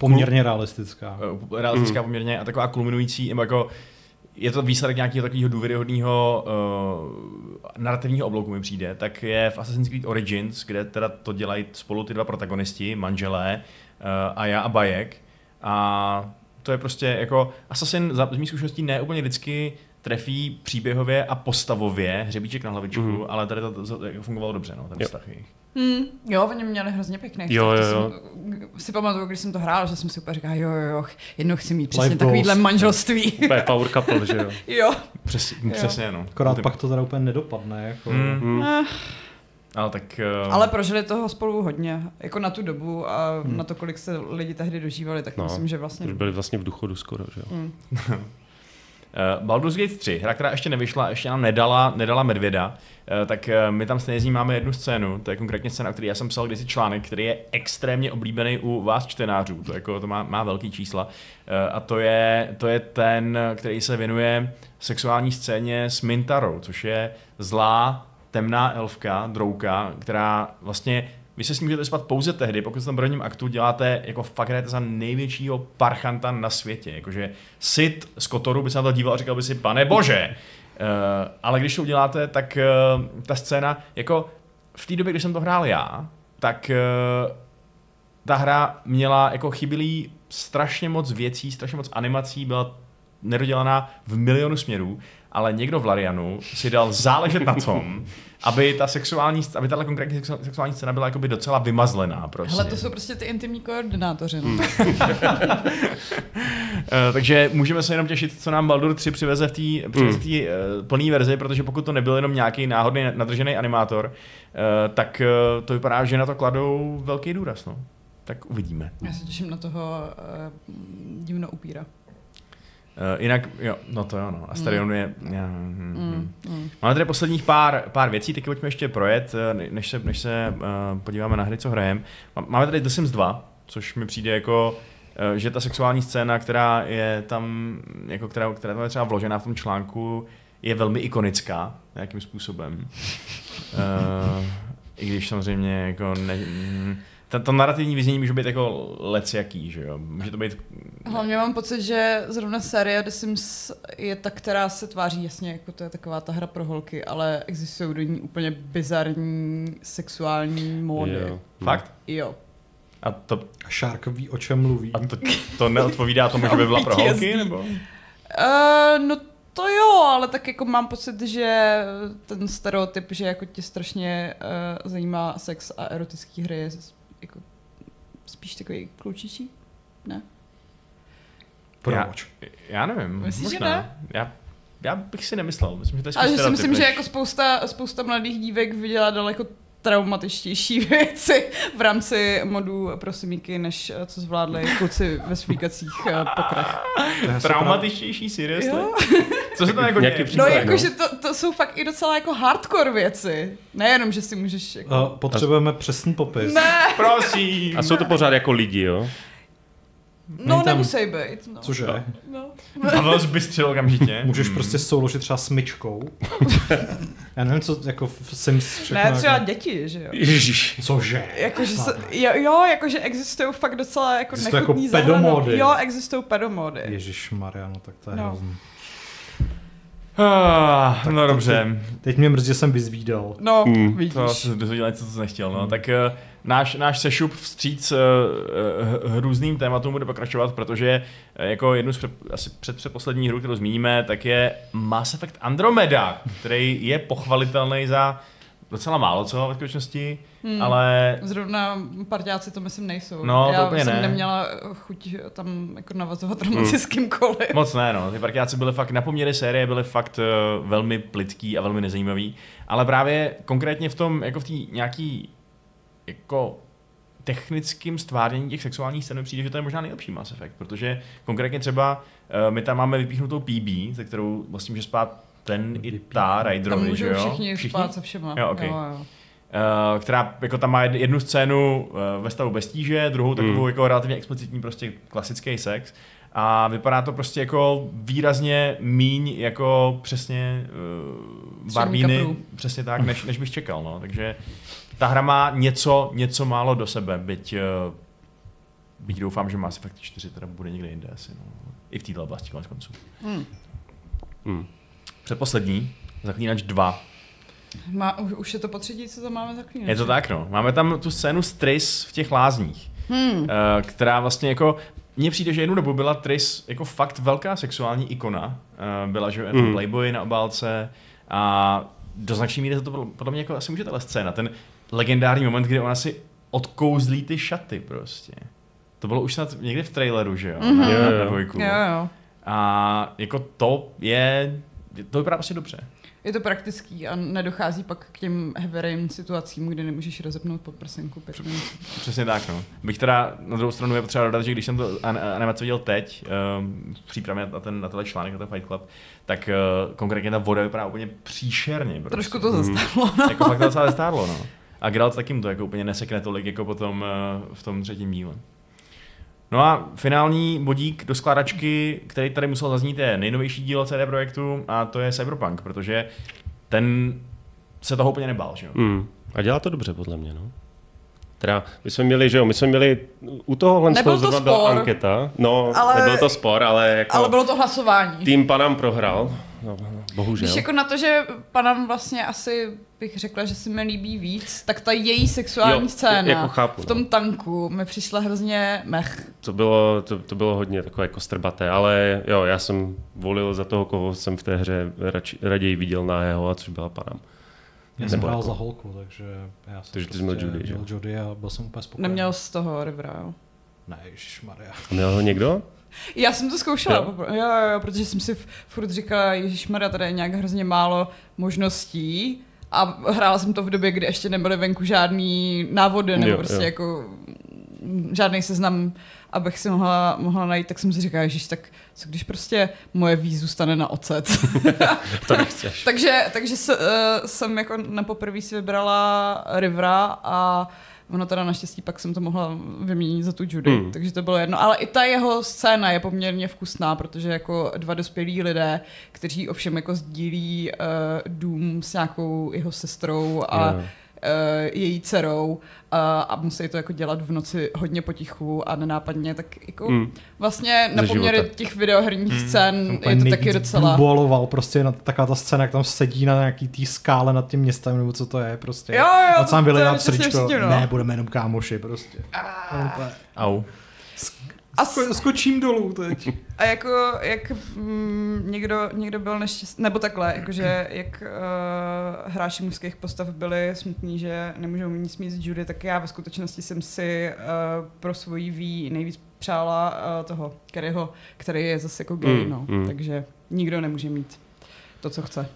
Poměrně realistická. Eh, realistická mm. poměrně a taková kulminující, nebo jako je to výsledek nějakého takového důvěryhodného uh, narrativního oblouku mi přijde, tak je v Assassin's Creed Origins, kde teda to dělají spolu ty dva protagonisti, manželé, uh, a já a Bajek. A to je prostě jako Assassin z mých zkušeností ne úplně vždycky trefí příběhově a postavově hřebíček na hlavičku, mm. ale tady to, to, to fungovalo dobře, no, ten jo. vztah jejich. Hmm, jo, oni měli hrozně pěkný. Jo, jo, jo. Jsem, si pamatuju, když jsem to hrál, že jsem si úplně říkal, jo, jo, jo, jednou chci mít přesně takovýhle manželství. Úplně power couple, že jo. jo. Přes, přesně, no. Akorát pak to teda úplně nedopadne. Jako. Mm. Mm. Ale tak... Uh... Ale prožili toho spolu hodně, jako na tu dobu a hmm. na to, kolik se lidi tehdy dožívali, tak no, myslím, že vlastně... Byli vlastně v důchodu skoro, že jo. Hmm. Uh, Baldur's Gate 3, hra, která ještě nevyšla, ještě nám nedala, nedala medvěda, uh, tak uh, my tam stejně z ní máme jednu scénu, to je konkrétně scéna, který já jsem psal kdysi článek, který je extrémně oblíbený u vás čtenářů, to, jako, to má, má velký čísla, a to je, to je ten, který se věnuje sexuální scéně s Mintarou, což je zlá temná elfka, drouka, která vlastně vy se s ní můžete spát pouze tehdy, pokud v tom prvním aktu děláte jako fakt za největšího parchanta na světě. Jakože Sid z Kotoru by se na to díval a říkal by si, pane bože. Uh, ale když to uděláte, tak uh, ta scéna, jako v té době, když jsem to hrál já, tak uh, ta hra měla jako chybělý strašně moc věcí, strašně moc animací, byla nedodělaná v milionu směrů, ale někdo v Larianu si dal záležet na tom, aby ta sexuální, aby tahle konkrétní sexuální scéna byla jakoby docela vymazlená. Prostě. Hele, to jsou prostě ty intimní koordinátoři. No. Eh, takže můžeme se jenom těšit, co nám Baldur 3 přiveze v té mm. uh, plné verzi, protože pokud to nebyl jenom nějaký náhodný nadržený animátor, uh, tak uh, to vypadá, že na to kladou velký důraz. No. Tak uvidíme. Já se těším na toho uh, divno upíra. Uh, jinak, jo, no to jo, no. Asterion mm. je... Já, hm, mm, mm. Máme tady posledních pár, pár věcí, taky pojďme ještě projet, eh, než se, než se uh, podíváme na hry, co hrajeme. Máme tady The Sims 2, což mi přijde jako, uh, že ta sexuální scéna, která je tam, jako která, která tam je třeba vložená v tom článku, je velmi ikonická nějakým způsobem. Uh, I když samozřejmě jako ne, mm, to, to narrativní vyznění může být jako lec jaký, že jo? Může to být... Hlavně mám pocit, že zrovna série The Sims je ta, která se tváří jasně, jako to je taková ta hra pro holky, ale existují do ní úplně bizarní sexuální módy. Jo. Fakt? Jo. A to... Shark ví, o čem mluví. A to, to neodpovídá tomu, že by byla pro holky, nebo? Uh, no to jo, ale tak jako mám pocit, že ten stereotyp, že jako tě strašně uh, zajímá sex a erotický hry je spíš takový klučičí, ne? Proč? Já, já nevím. Myslíš, možná. že ne? Já, já bych si nemyslel. Myslím, že to je Ale že si myslím, než... že jako spousta, spousta mladých dívek viděla daleko traumatičtější věci v rámci modů pro semíky, než eh, co zvládli kluci ve svíkacích uh, pokrech. Traumatičtější, seriously? Co se tam jako děje? No, jako, že to, to, jsou fakt i docela jako hardcore věci. Nejenom, že si můžeš jako... Uh, potřebujeme přesný popis. Ne! Prosím! A jsou to pořád jako lidi, jo? No, tam... nemusí být. No. Cože? No. Pavel zbystřil okamžitě. Můžeš hmm. prostě souložit třeba smyčkou. Já nevím, co jako v Sims všechno. Ne, třeba jako... děti, že jo? Ježíš. Cože? Jakože se, jo, jo, jakože existují fakt docela jako existují jako pedomody. Jo, existují pedomody. Ježíš Maria, no tak to je no. hrozný. Ah, no dobře. Teď mě mrzí, že jsem vyzvídal. No, hmm. vidíš. To asi dozvěděl něco, co jsem nechtěl. No. Hmm. Tak uh, náš, náš sešup vstříc uh, uh, různým tématům bude pokračovat, protože uh, jako jednu z před, asi před předposlední hru, kterou zmíníme, tak je Mass Effect Andromeda, který je pochvalitelný za docela málo co ve skutečnosti, hmm. ale... Zrovna parťáci to myslím nejsou. No, Já to jsem ne. neměla chuť tam jako navazovat romanci s kýmkoliv. Moc ne, no. Ty parťáci byly fakt, na poměry série byly fakt uh, velmi plitký a velmi nezajímavý, ale právě konkrétně v tom, jako v té nějaký, jako technickým stvárnění těch sexuálních scén přijde, že to je možná nejlepší Mass Effect, protože konkrétně třeba uh, my tam máme vypíchnutou PB, ze kterou vlastně může spát ten i ta můžou že jo? všichni, spát se všema. Jo, okay. jo, jo. Uh, která jako tam má jed- jednu scénu uh, ve stavu bez tíže, druhou takovou Mm. jako relativně explicitní prostě klasický sex a vypadá to prostě jako výrazně míň jako přesně uh, Střední Barbíny, přesně tak, než, než bych čekal, no. takže ta hra má něco, něco málo do sebe, byť, uh, byť doufám, že Mass Effect 4 teda bude někde jinde asi, no. i v této oblasti konec konců. Hmm. Hmm. Předposlední, Zaklínač 2. Má, už, už je to potřetí, co tam máme zaklínat. Je to tak, no. Máme tam tu scénu s Tris v těch lázních, Hmm. eh, která vlastně jako mně přijde, že jednu dobu byla Tris jako fakt velká sexuální ikona. Eh, Byla, že mm. Playboy na obálce a do značné míry to bylo podle mě jako asi může tahle scéna. Ten legendární moment, kdy ona si odkouzlí ty šaty prostě. To bylo už snad někde v traileru, že jo? Mhm. Na, Jo, na, jo. na dvojku. Jo, jo. A jako to je, to vypadá prostě dobře. Je to praktický a nedochází pak k těm rain situacím, kdy nemůžeš rozepnout podprsenku pět minut. Přesně tak, no. Bych teda na druhou stranu je potřeba dodat, že když jsem to an- animaci viděl teď, um, v přípravě na, ten, na tenhle článek, na ten Fight Club, tak uh, konkrétně ta voda vypadá úplně příšerně. Prostě. Trošku to zastávalo. No. jako fakt to docela zestárlo, no. A Geralt taky mu to jako úplně nesekne tolik, jako potom uh, v tom třetím díle. No a finální bodík do skládačky, který tady musel zaznít, je nejnovější díl CD Projektu a to je Cyberpunk, protože ten se toho úplně nebál, že jo? Hmm. A dělá to dobře, podle mě, no. Teda, my jsme měli, že jo, my jsme měli, u tohohle Nebyl toho to zrovna byla spor. anketa, no, Ale- nebyl to spor, ale jako Ale bylo to hlasování. tým Panam prohrál, no, bohužel. Víš, jako na to, že Panam vlastně asi bych řekla, že si mi líbí víc, tak ta její sexuální Jo, scéna jako chápu, v tom no. tanku mi přišla hrozně mech. To bylo, to, to bylo hodně takové jako strbaté, ale jo, já jsem volil za toho, koho jsem v té hře rač, raději viděl na jeho, a což byla Panam. Já jsem hrál jako- za holku, takže já jsem Takže ty jsi měl Judy, že? měl Judy a byl jsem úplně spokojený. Neměl z toho Rivera, jo. Ne, ježišmarja. A měl ho někdo? Já jsem to zkoušela, Jo? jo, jo, jo, protože jsem si furt říkala, Ježišmarja, tady je nějak hrozně málo možností a hrála jsem to v době, kdy ještě nebyly venku žádný návody nebo Jo, prostě jo. jako žádný seznam, abych si mohla, mohla najít, tak jsem si říkala, ježiš, tak co když prostě moje víz zůstane na ocet. To nechceš. takže takže s, uh, jsem jako na poprvé si vybrala Rivera a ono teda naštěstí pak jsem to mohla vyměnit za tu Judy, Hmm. takže to bylo jedno. Ale i ta jeho scéna je poměrně vkusná, protože jako dva dospělí lidé, kteří ovšem jako sdílí uh, dům s nějakou jeho sestrou a Jo. Uh, její dcerou a, a musí to jako dělat v noci hodně potichu a nenápadně, tak jako Hmm. vlastně na poměry těch videoherních Hmm. scén je to taky docela... Boloval prostě na taková ta scéna, jak tam sedí na nějaký tý skále nad tím městem, nebo co to je prostě. Jo, jo, A sám srdíčko. přesně, no. Ne, budeme jenom kámoši prostě. Au. A s- Sko- skočím dolů teď. A jako, jak mm, někdo, někdo byl nešťastný, nebo takhle, jakože jak uh, hráči mužských postav byli smutní, že nemůžou mít nic mít s Judy, tak já ve skutečnosti jsem si uh, pro svoji ví nejvíc přála uh, toho Kerryho, který je zase jako gay, Mm, no. mm. Takže nikdo nemůže mít to, co chce.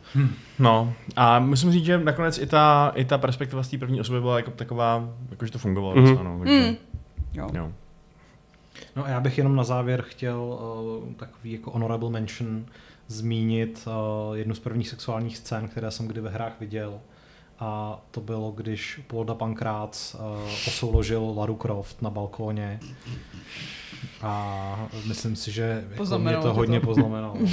No a musím říct, že nakonec i ta, i ta perspektiva z té první osoby byla jako taková, jako že to fungovalo. Mhm. docela, no, takže, Mm. Jo. jo. No a já bych jenom na závěr chtěl uh, takový jako honorable mention zmínit uh, jednu z prvních sexuálních scén, které jsem kdy ve hrách viděl. A to bylo, když Polda Pankrác uh, osouložil Laru Croft na balkóně. A myslím si, že jako mě to ti to. hodně poznamenalo. Uh,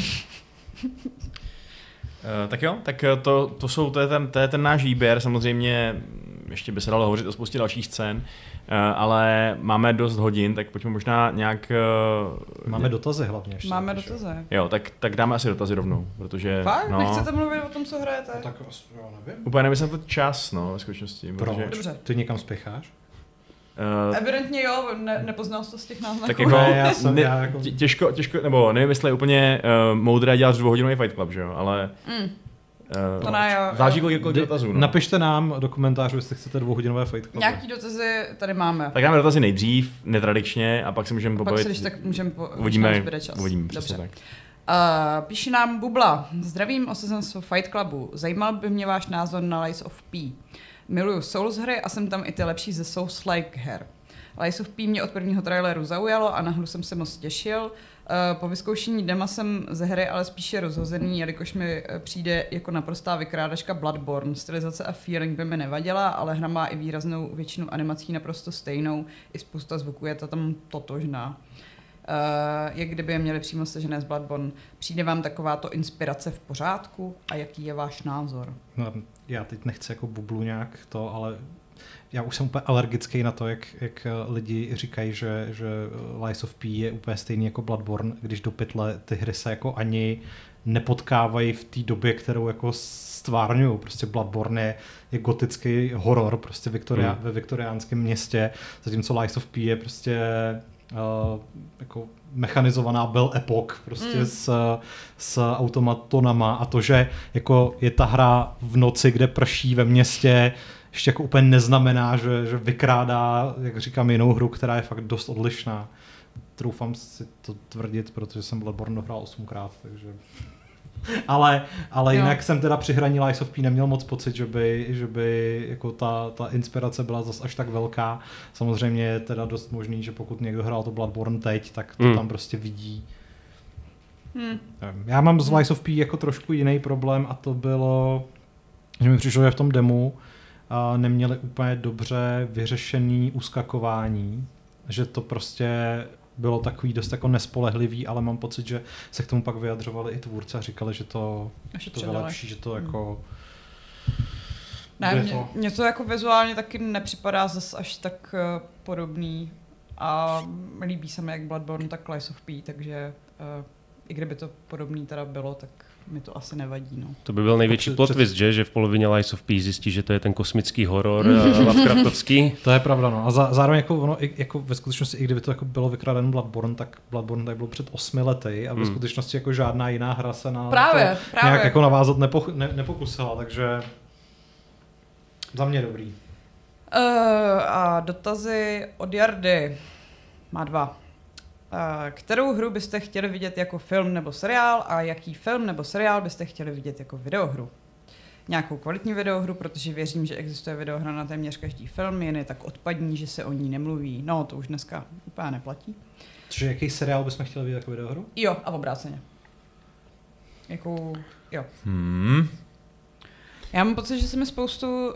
tak jo, tak eh, to, to, jsou, to, je ten, to je ten náš výběr, samozřejmě ještě by se dalo hovořit o spoustě dalších scén, uh, ale máme dost hodin, tak pojďme možná nějak... Uh, Máme dotazy hlavně ještě. Máme takže- dotazy. Jo, tak, tak dáme asi dotazy rovnou, protože... Fakt? No, Nechcete mluvit o tom, co hrajete? No, tak já nevím. Úplně nemyslím to čas, no, ve skutečnosti. Proč? Protože, Dobře. Ty někam spěcháš? uh, Evidentně jo, ne, nepoznal jsi to z těch náznaků. tak jako, Ne, já jsem- ne, já jako- tě- těžko, těžko, nebo nevím, jestli je úplně uh, moudré dělat dvouhodinový Fight Club, že jo, ale Mm. To ne, jo, záží jo. kolik kolik dotazů. No. Napište nám do komentářů, jestli chcete dvouhodinové Fight Club. Nějaký dotazy tady máme. Tak dáme dotazy nejdřív, netradičně, a pak si můžeme Pak pobavit. se když tak můžeme po, uvidíme, čas. uvidíme, Dobře. tak. Uh, píše nám Bubla. Zdravím, osazenstvo Fight Clubu. Zajímal by mě váš názor na Lies of P. Miluju Souls hry a jsem tam i ty lepší ze Souls-like her. Lies of P mě od prvního traileru zaujalo a na hru jsem se moc těšil. Uh, po vyzkoušení dema jsem ze hry ale spíše rozhozený, jelikož mi eh, přijde jako naprostá vykrádačka Bloodborne. Stylizace a feeling by mi nevadila, ale hra má i výraznou většinu animací naprosto stejnou. I spousta zvuků je to tam totožná. Uh, jak kdyby je měli přímo stažené z Bloodborne. Přijde vám takováto inspirace v pořádku a jaký je váš názor? No, já teď nechci jako bublu nějak to, ale já už jsem úplně alergický na to, jak, jak lidi říkají, že, že Lies of P je úplně stejný jako Bloodborne, když do pytle ty hry se jako ani nepotkávají v té době, kterou jako stvárňují. Prostě Bloodborne je, je gotický horor prostě Viktoria, Hmm. ve viktoriánském městě, zatímco Lies of P je prostě uh, jako mechanizovaná Bell Epoch prostě Mm. s, s automatonama a to, že jako je ta hra v noci, kde prší ve městě, ještě jako úplně neznamená, že, že vykrádá, jak říkám, jinou hru, která je fakt dost odlišná. Troufám si to tvrdit, protože jsem Bloodborne dohrál osmkrát, takže... Ale, ale Jo. jinak jsem teda při hraní Lies of P neměl moc pocit, že by, že by jako ta, ta inspirace byla zas až tak velká. Samozřejmě je teda dost možný, že pokud někdo hrál to Bloodborne teď, tak to Hmm. tam prostě vidí. Hmm. Já mám z Lies of P jako trošku jiný problém a to bylo, že mi přišlo, že v tom demo a neměli úplně dobře vyřešený uskakování, že to prostě bylo takový dost jako nespolehlivý, ale mám pocit, že se k tomu pak vyjadřovali i tvůrci a říkali, že to, že to vylepší, že to Hmm. jako... Ne, mě, to- mně to jako vizuálně taky nepřipadá zas až tak uh, podobný a líbí se mi jak Bloodborne, tak Lies of P, takže uh, i kdyby to podobný teda bylo, tak mi to asi nevadí, no. To by byl největší plot twist, že? že v polovině Lies of P zjistí, že to je ten kosmický horor eh, Lovecraftovský. To je pravda, no. A za, zároveň jako ono, i, jako ve skutečnosti, i kdyby to jako bylo vykraden Bloodborne, tak Bloodborne tak bylo před osmi lety a ve Hmm. skutečnosti jako žádná jiná hra se na Právě, to právě. nějak jako navázat nepo, ne, nepokusila, takže za mě dobrý. Uh, a dotazy od Jardy. Má dva. Uh, kterou hru byste chtěli vidět jako film nebo seriál a jaký film nebo seriál byste chtěli vidět jako videohru? Nějakou kvalitní videohru, protože věřím, že existuje videohra na téměř každý film, jen je tak odpadní, že se o ní nemluví. No, to už dneska úplně neplatí. Čiže jaký seriál bychom chtěli vidět jako videohru? Jo, a obráceně. Jakou, jo. Hmm. Já mám pocit, že se mi spoustu uh,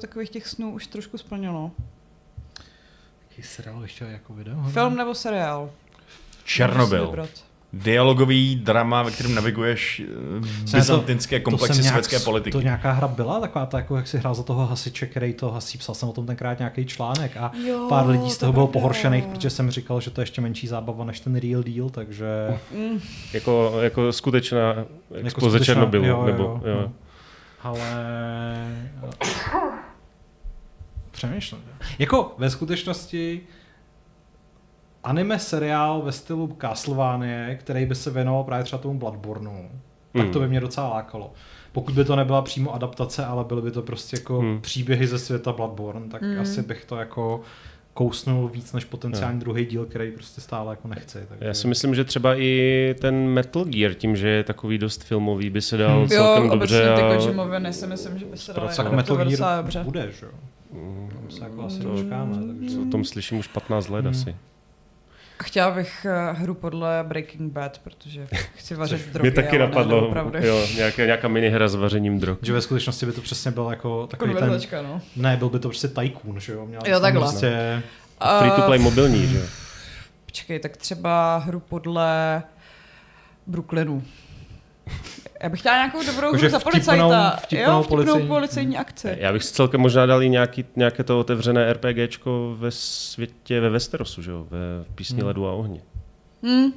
takových těch snů už trošku splnilo. Jaký seriál bych chtěl jako videohru? Film nebo seriál? Černobyl. Dialogový drama, ve kterém naviguješ eh, byzantinské komplexy nějak- světské politiky. To nějaká hra byla, taková ta, jako jak si hrál za toho hasiče, který to hasí, psal jsem o tom tenkrát nějaký článek a Jo, pár lidí z to toho bylo pravda. pohoršených, protože jsem říkal, že to je ještě menší zábava než ten real deal, takže... Mm, Jako, jako skutečná expoze skutečná- Černobylu. jo, jo, nebo, jo, jo. no. Ale... Přemýšlím. Jako ve skutečnosti anime seriál ve stylu Castlevania, který by se věnoval právě třeba tomu Bloodborneu, tak Hmm. to by mě docela lákalo. Pokud by to nebyla přímo adaptace, ale byly by to prostě jako Hmm. příběhy ze světa Bloodborne, tak Hmm. asi bych to jako kousnul víc než potenciální druhý díl, který prostě stále jako nechci. Takže... Já si myslím, že třeba i ten Metal Gear, tím, že je takový dost filmový, by se dal Hmm. jo, celkem obecně dobře. ty a- Kojimoviny si myslím, že by se zpracovat. tak Metal Gear dobře. bude, že jo? Mm, Tam se jako asi To- dočkáme. Takže... O tom slyším už 15 let Hmm. asi. A chtěla bych uh, hru podle Breaking Bad, protože chci vařit drogy. Mě taky napadlo, jo, nějaká, nějaká minihra s vařením drog. Že ve skutečnosti by to přesně byl jako takový ten... Konverzačka, no. Ne, byl by to prostě tycoon, že jo? Měl Jo, takhle. Prostě... Free to play Uh, mobilní, že? jo? Počkej, tak třeba hru podle Brooklynu. Já bych chtěla nějakou dobrou hru za policajta. vtipnou jo, vtipnou policejní- policejní akci. Já bych si celkem možná dal i nějaký, nějaké to otevřené RPGčko ve světě ve Westerosu, že jo? Ve písni Hmm. ledu a ohně. Hmm.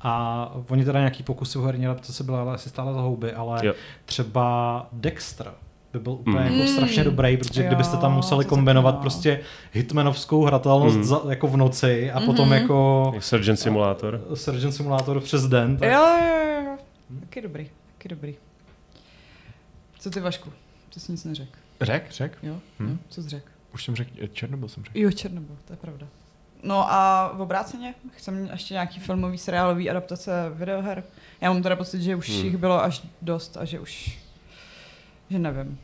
A oni teda nějaký pokusy o herní adaptace byly ale asi stále za houby, ale Jo. třeba Dexter by byl úplně Mm. jako strašně dobrý, protože Jo, kdybyste tam museli kombinovat no. prostě hitmanovskou hratelnost Mm. za, jako v noci a potom Mhm. jako Surgeon Simulator. Surgeon Simulator přes den, tak Jo, jo, jo, jo. Taky dobrý, taky dobrý. Co ty, Vašku? Ty jsi nic neřekl. Řek, řek. Jo? Hm. jo? Co jsi řekl? Už jsem řekl, Černobyl jsem řekl. Jo, Černobyl, to je pravda. No a v obráceně, chcem ještě nějaký filmový, seriálový adaptace videoher. Já mám teda pocit, že už Hmm. jich bylo až dost a že už, že nevím.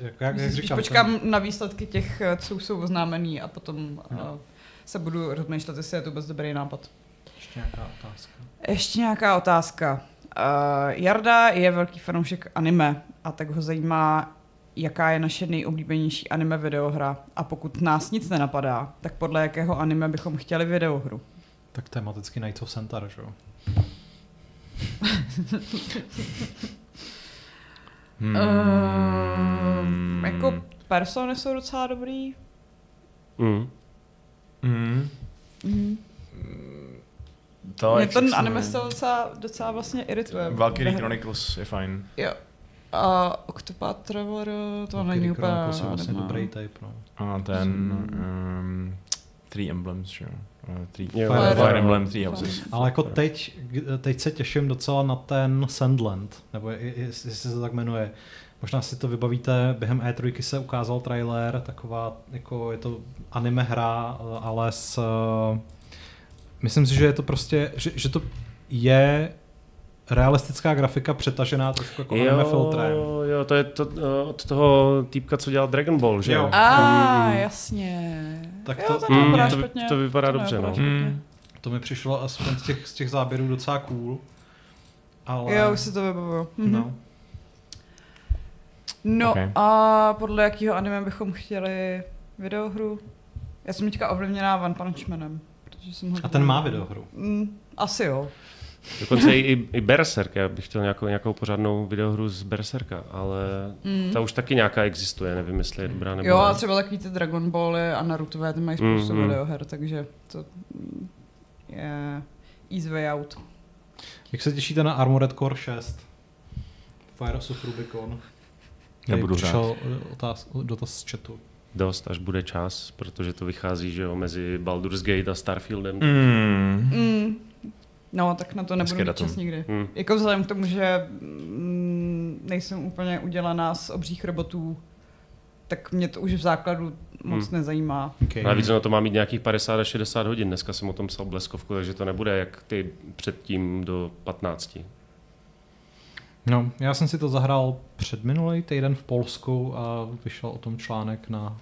Jako, jak, jak Spíš říkám, počkám na výsledky těch, eh, co jsou oznámený a potom No. uh, se budu rozmýšlet, jestli je to vůbec dobrý nápad. Ten, ještě nějaká otázka. Ještě nějaká otázka. Uh, Jarda je velký fanoušek anime a tak ho zajímá, jaká je naše nejoblíbenější anime videohra a pokud nás nic nenapadá, tak podle jakého anime bychom chtěli videohru. Tak tematicky Knights of Centaur, že jo? Hmm. Uh, jako persony jsou docela dobrý. Mm. Hmm. Mm. To, Mě ten se anime jmenuje? styl docela, docela vlastně irituje. Valkyrie. Chronicles je fajn. Jo. A Octopath Traveler, to není úplně... Chronicles je vlastně nemá. dobrý type, no. A ten um, Three Emblems, že jo? Uh, Three, Jo, Fire, Fire- Fire Emblem, Three Houses. Ale jako teď, teď se těším docela na ten Sandland, nebo je- je- jestli se to tak jmenuje. Možná si to vybavíte, během E3 se ukázal trailer, taková, jako je to anime hra, ale s... Myslím si, že je to prostě, že, že to je realistická grafika přetažená trošku jako anime filtrem. jo, to je to, eh, od toho týpka, co dělal Dragon Ball, že Jo. jo? A, Mm. jasně. Tak jo, to- to, Mm, to špatně. to vypadá dobře, nevypadá no. Hmm. To mi přišlo aspoň z těch, z těch záběrů docela cool. Ale... Jo, už si to vybavuju. Mhm. No. No Ok. a podle jakého anime bychom chtěli videohru? Já jsem teďka ovlivněná One Punch Manem. Protože jsem ho A ten má videohru. Mm, asi jo. Dokonce i, i, Berserk, já bych chtěl nějakou, nějakou pořádnou videohru z Berserka, ale Mm. ta už taky nějaká existuje, nevím, jestli je dobrá nebo Jo, ne. a třeba takový ty Dragon Bally a Narutové, ty mají spoustu mm. videoher, takže to je easy way out. Jak se těšíte na Armored Core 6? Fires of Rubicon. Nebudu hrát. přišel eh, otáz, dotaz z chatu. Dost, až bude čas, protože to vychází, že jo, mezi Baldur's Gate a Starfieldem. Mm. Mm. No, tak na to nebudu mít čas nikdy. Hmm. Jako vzhledem k tomu, že mm, nejsem úplně udělaná z obřích robotů, tak mě to už v základu moc Hmm. nezajímá. Okay. Navíc ono to má mít nějakých 50 až 60 hodin. Dneska jsem o tom psal bleskovku, takže to nebude jak ty předtím do 15. No, já jsem si to zahrál před minulý týden v Polsku a vyšel o tom článek na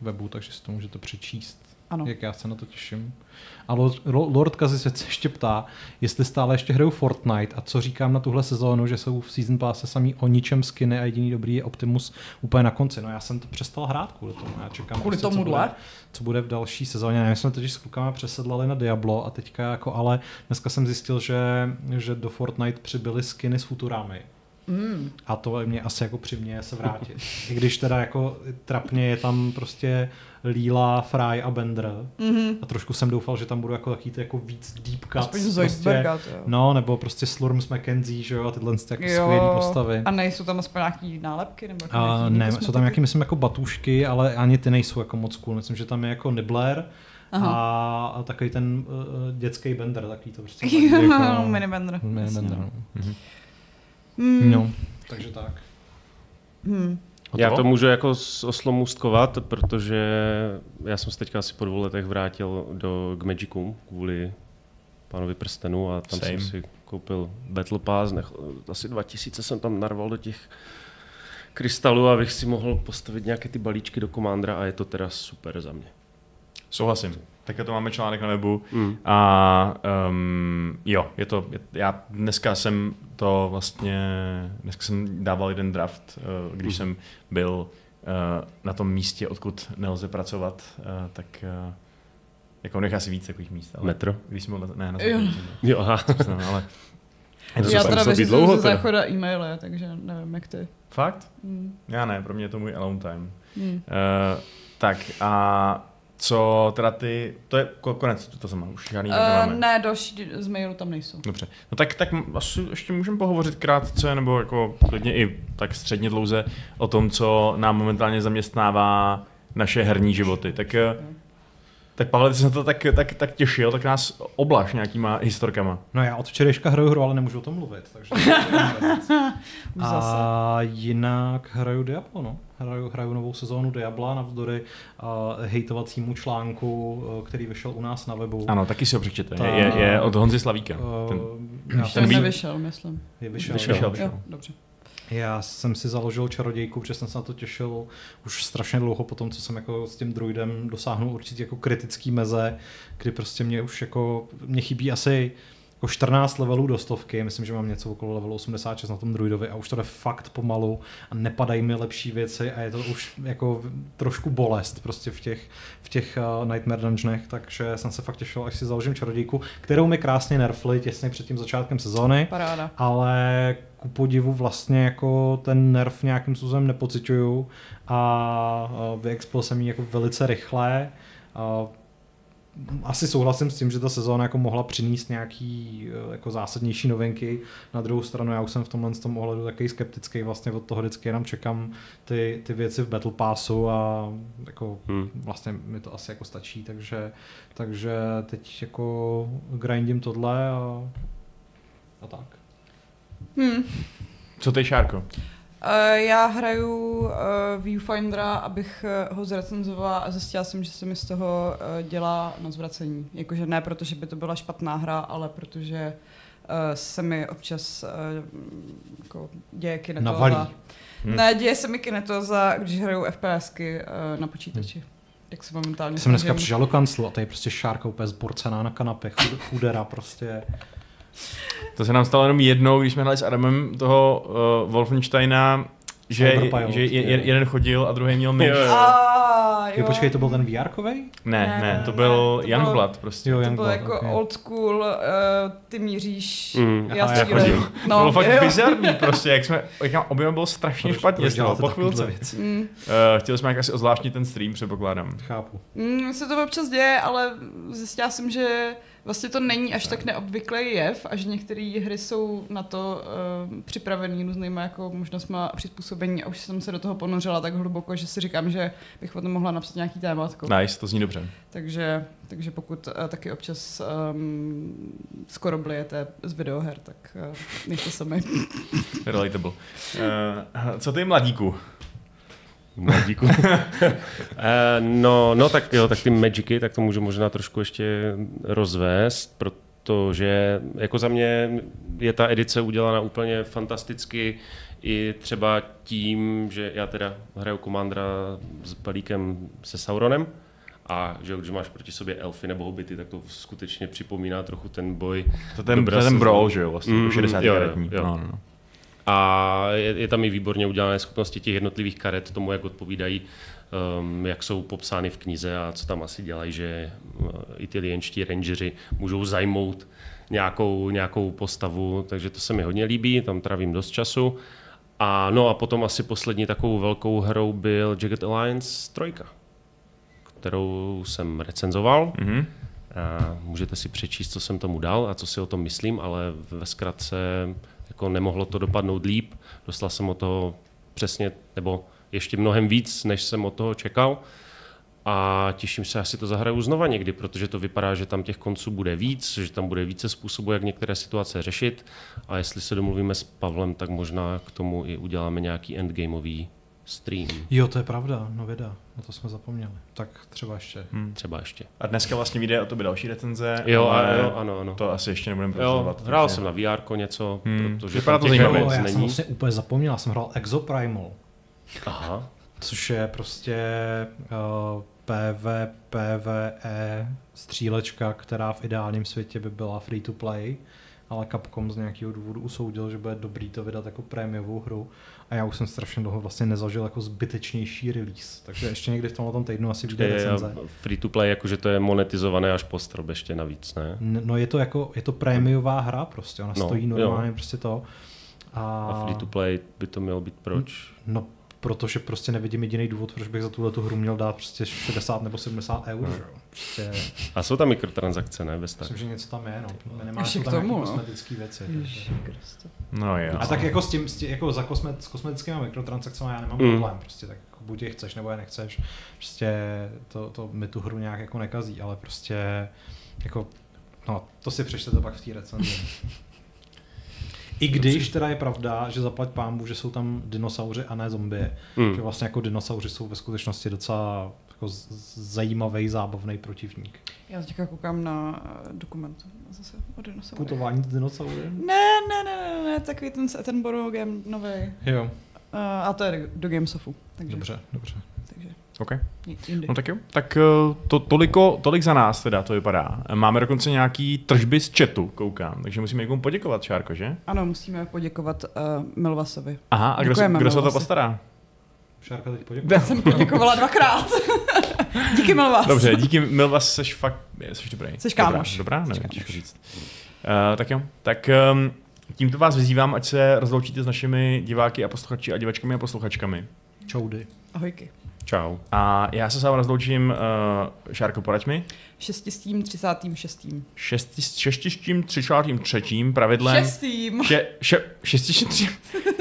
webu, takže si to můžete přečíst, Ano. jak já se na to těším. A Lord, Kazi se ještě ptá, jestli stále ještě hraju Fortnite a co říkám na tuhle sezónu, že jsou v Season Passe samý o ničem skiny a jediný dobrý je Optimus úplně na konci. No já jsem to přestal hrát kvůli tomu, já čekám, Kvůli prostě, co tomuhle? bude, co bude v další sezóně. My jsme totiž s klukama přesedlali na Diablo a teďka jako, ale dneska jsem zjistil, že, že do Fortnite přibyly skiny s Futurami. Mm. A to mě asi jako přiměje se vrátit. I když teda jako trapně je tam prostě Líla, Fry a Bender. Mm-hmm. A trošku jsem doufal, že tam budou jako taký ty jako víc deep cuts. Aspoň prostě. No, nebo prostě Slurms McKenzie, že jo, a tyhle ty jako skvělý postavy. A nejsou tam aspoň nějaký nálepky? Nebo jako jiný ne, jsou tam nějaký, myslím, jako batušky, ale ani ty nejsou jako moc cool. Myslím, že tam je jako Nibbler a, a takový ten uh, dětský Bender, takový to prostě. Jo, Minibender. Mini Jasně, Bender, no. No. Hmm. no. Takže tak. Hmm. Já to můžu jako s- oslomůstkovat, protože já jsem se teďka asi po dvou letech vrátil do, k Magicu kvůli pánovi prstenu a tam Same. jsem si koupil Battle Pass, nech, asi 2000 jsem tam narval do těch krystalů, abych si mohl postavit nějaké ty balíčky do Commandera a je to teda super za mě. Souhlasím. Také to máme článek na webu. Mm. A um, jo, je to, je, já dneska jsem to vlastně, dneska jsem dával jeden draft, uh, když Mhm. jsem byl uh, na tom místě, odkud nelze pracovat, uh, tak uh, jako nech asi víc takových míst. Ale Metro? Když jsem byl na, ne, na Jo. Jo, aha. jsem ale je to Já teda vyřizuju dlouho ze teda. záchoda e-maily, takže nevím, jak ty. Fakt? Hmm. Já ne, pro mě je to můj alone time. Hmm. Uh, tak a co teda ty, to je ko- konec, to, to jsem už žádný uh, nemáme. ne, další z mailu tam nejsou. Dobře. No tak, tak asi ještě můžeme pohovořit krátce, nebo jako klidně i tak středně dlouze o tom, co nám momentálně zaměstnává naše herní životy. Tak eh, Tak Pavel, ty jsi na to tak, tak, tak těšil, tak nás oblaž nějakýma historkama. No já od včerejška hraju hru, ale nemůžu o tom mluvit, takže... A jinak hraju Diablo, no. Hraju, hraju novou sezónu Diabla navzdory uh, hejtovacímu článku, uh, který vyšel u nás na webu. Ano, taky si ho přečtěte. Ta, je, je, od Honzy Slavíka. Uh, ten, já ten ten nevyšel, myslím. Je vyšel, vyšel, vyšel. vyšel. Jo, dobře. Já jsem si založil čarodějku, protože jsem se na to těšil už strašně dlouho po tom, co jsem jako s tím druidem dosáhnul určitě jako kritický meze, kdy prostě mě už jako, mě chybí asi jako 14 levelů do stovky, myslím, že mám něco okolo levelu 86 na tom druidovi a už to jde fakt pomalu a nepadají mi lepší věci a je to už jako trošku bolest prostě v těch, v těch uh, Nightmare Dungeonech, takže jsem se fakt těšil, až si založím čarodějku, kterou mi krásně nerfli těsně před tím začátkem sezóny, Paráda. ale ku podivu vlastně jako ten nerf nějakým způsobem nepocituju a vyexpil jsem ji jako velice rychle. Asi souhlasím s tím, že ta sezóna jako mohla přinést nějaký e, jako zásadnější novinky. Na druhou stranu já už jsem v tomhle tom ohledu takový skeptický, vlastně od toho vždycky jenom čekám ty, ty věci v Battle Passu a jako hmm. vlastně mi to asi jako stačí, takže, takže teď jako grindím tohle a, a tak. Hmm. Co ty, Šárko? Uh, já hraju uh, Viewfindera, abych uh, ho zrecenzovala a zjistila jsem, že se mi z toho uh, dělá na zvracení. Jakože ne proto, že by to byla špatná hra, ale protože uh, se mi občas uh, jako děje kinetoza. Navalí. Hmm. Ne, děje se mi kinetoza, když hraju FPSky uh, na počítači. Hmm. Jak se momentálně Jsem dneska přišel do kanclu a tady prostě Šárka úplně zborcená na kanapě, chudera prostě. To se nám stalo jenom jednou, když jsme hráli s Adamem toho uh, Wolfensteina, že, že je, jeden chodil a druhý měl myš. A, jo. počkej, to byl ten vr -kovej? Ne, ne, ne, to byl ne, Youngblood prostě. Jo, to byl jako okay. old school, uh, ty míříš, mm. já Aha, chodil. No, to bylo fakt bizarní prostě, jak jsme, jak nám oběma bylo strašně proč, špatně proč po chvilce. Mm. Uh, chtěli jsme jak asi ozvláštnit ten stream, předpokládám. Chápu. Mm, se to občas děje, ale zjistila jsem, že vlastně to není až tak neobvyklý jev a že některé hry jsou na to uh, připravený různýma jako možnostma přizpůsobení a už jsem se do toho ponořila tak hluboko, že si říkám, že bych o tom mohla napsat nějaký tématko. Nice, to zní dobře. Takže, takže pokud uh, taky občas um, skoro blijete z videoher, tak uh, nechte se mi. Relatable. Uh, co ty mladíku? Mladíku. Eh, no, no tak jo, tak ty Magicy, tak to můžu možná trošku ještě rozvést, protože jako za mě je ta edice udělána úplně fantasticky i třeba tím, že já teda hraju komandra s balíkem se Sauronem, a že když máš proti sobě elfy nebo hobity, tak to skutečně připomíná trochu ten boj. To ten, to ten brawl, že jo, vlastně, mm, 60 jo, jo, jo. No, no. A je, je tam i výborně udělané schopnosti těch jednotlivých karet tomu, jak odpovídají, um, jak jsou popsány v knize a co tam asi dělají, že uh, italienští rangeři můžou zajmout nějakou, nějakou postavu, takže to se mi hodně líbí, tam trávím dost času. A no a potom asi poslední takovou velkou hrou byl Jagged Alliance 3, kterou jsem recenzoval. Mm-hmm. A můžete si přečíst, co jsem tomu dal a co si o tom myslím, ale ve zkratce jako nemohlo to dopadnout líp. Dostal jsem o toho přesně, nebo ještě mnohem víc, než jsem od toho čekal. A těším se, asi to zahraju znova někdy, protože to vypadá, že tam těch konců bude víc, že tam bude více způsobů, jak některé situace řešit. A jestli se domluvíme s Pavlem, tak možná k tomu i uděláme nějaký endgameový stream. Jo, to je pravda, no věda, na to jsme zapomněli. Tak třeba ještě. Hmm. Třeba ještě. A dneska vlastně vyjde o to by další recenze. Jo, a jo, ano, ano. To asi ještě nebudeme prozorovat. Hrál takže... jsem na VR něco, hmm. protože Vypadá to zajímavě. Já jsem vlastně úplně zapomněl, já jsem hrál Exoprimal. Aha. Což je prostě uh, PV, PVE střílečka, která v ideálním světě by byla free to play ale Capcom z nějakého důvodu usoudil, že bude dobrý to vydat jako prémiovou hru a já už jsem strašně dlouho vlastně nezažil jako zbytečnější release, takže ještě někdy v tomhle týdnu asi vyjde recenze. Free to play, jakože to je monetizované až po strop ještě navíc, ne? No je to jako, je to prémiová hra prostě, ona no, stojí normálně jo. prostě to. A... a free to play by to mělo být proč? No protože prostě nevidím jediný důvod, proč bych za tuhle tu hru měl dát prostě 60 nebo 70 eur. Že? Prostě, A jsou tam mikrotransakce, ne? Bez tak. myslím, že něco tam je, no. K tam tomu, nějaké no. kosmetické věci. No jo. A tak jako s tím, s tím jako za kosmet, s kosmetickými mikrotransakcemi já nemám Mm. problém, prostě tak jako buď je chceš nebo je nechceš, prostě to, to mi tu hru nějak jako nekazí, ale prostě jako, no to si přečtete pak v té recenzi. I když teda je pravda, že zaplať pámbu, že jsou tam dinosauři a ne zombie. Hmm. Že vlastně jako dinosauři jsou ve skutečnosti docela jako zajímavý, zábavný protivník. Já teďka koukám na eh, dokument zase o dinosaurech. Putování s dinosaury? Ne, ne, ne, ne, ne, takový ten z Attenborough game nový. Jo, Uh, a to je do Gamesofu. Takže, dobře, dobře. OK. No tak jo. Tak eh, to, toliko, tolik za nás teda to vypadá. Máme dokonce nějaký tržby z chatu, koukám. Takže musíme někomu poděkovat, Šárko, že? Ano, musíme poděkovat uh, Milvasovi. Aha, a kdo, se, Děkujeme, kdo se o to postará? Šárka teď poděkuje. Já jsem poděkovala dvakrát. Díky Milvas. Dobře, díky Milvas, seš fakt, jsi dobrý. Seš Dobrá, kámoš. Dobrá, Seš nevím, těžko říct. Uh, tak jo, tak um, tímto vás vyzývám, ať se rozloučíte s našimi diváky a posluchači a divačkami a posluchačkami. Čoudy. Ahojky. Čau. A já se s vámi rozloučím, uh, Šárko, poraď mi. Šestistým, třicátým, šestým. Šesti, šestištím, třicátým třetím pravidlem. Šestým. Še, še,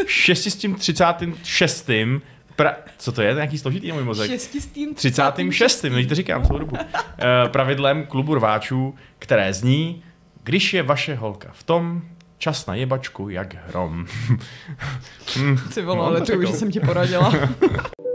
šestištím, třicátým šestým Pra, co to je? To nějaký složitý můj mozek? Šestistým, 36. Teď to říkám celou dobu. Eh, pravidlem klubu rváčů, které zní, když je vaše holka v tom, čas na jebačku jak hrom. Ty vole, No, ale tak to už jsem ti poradila.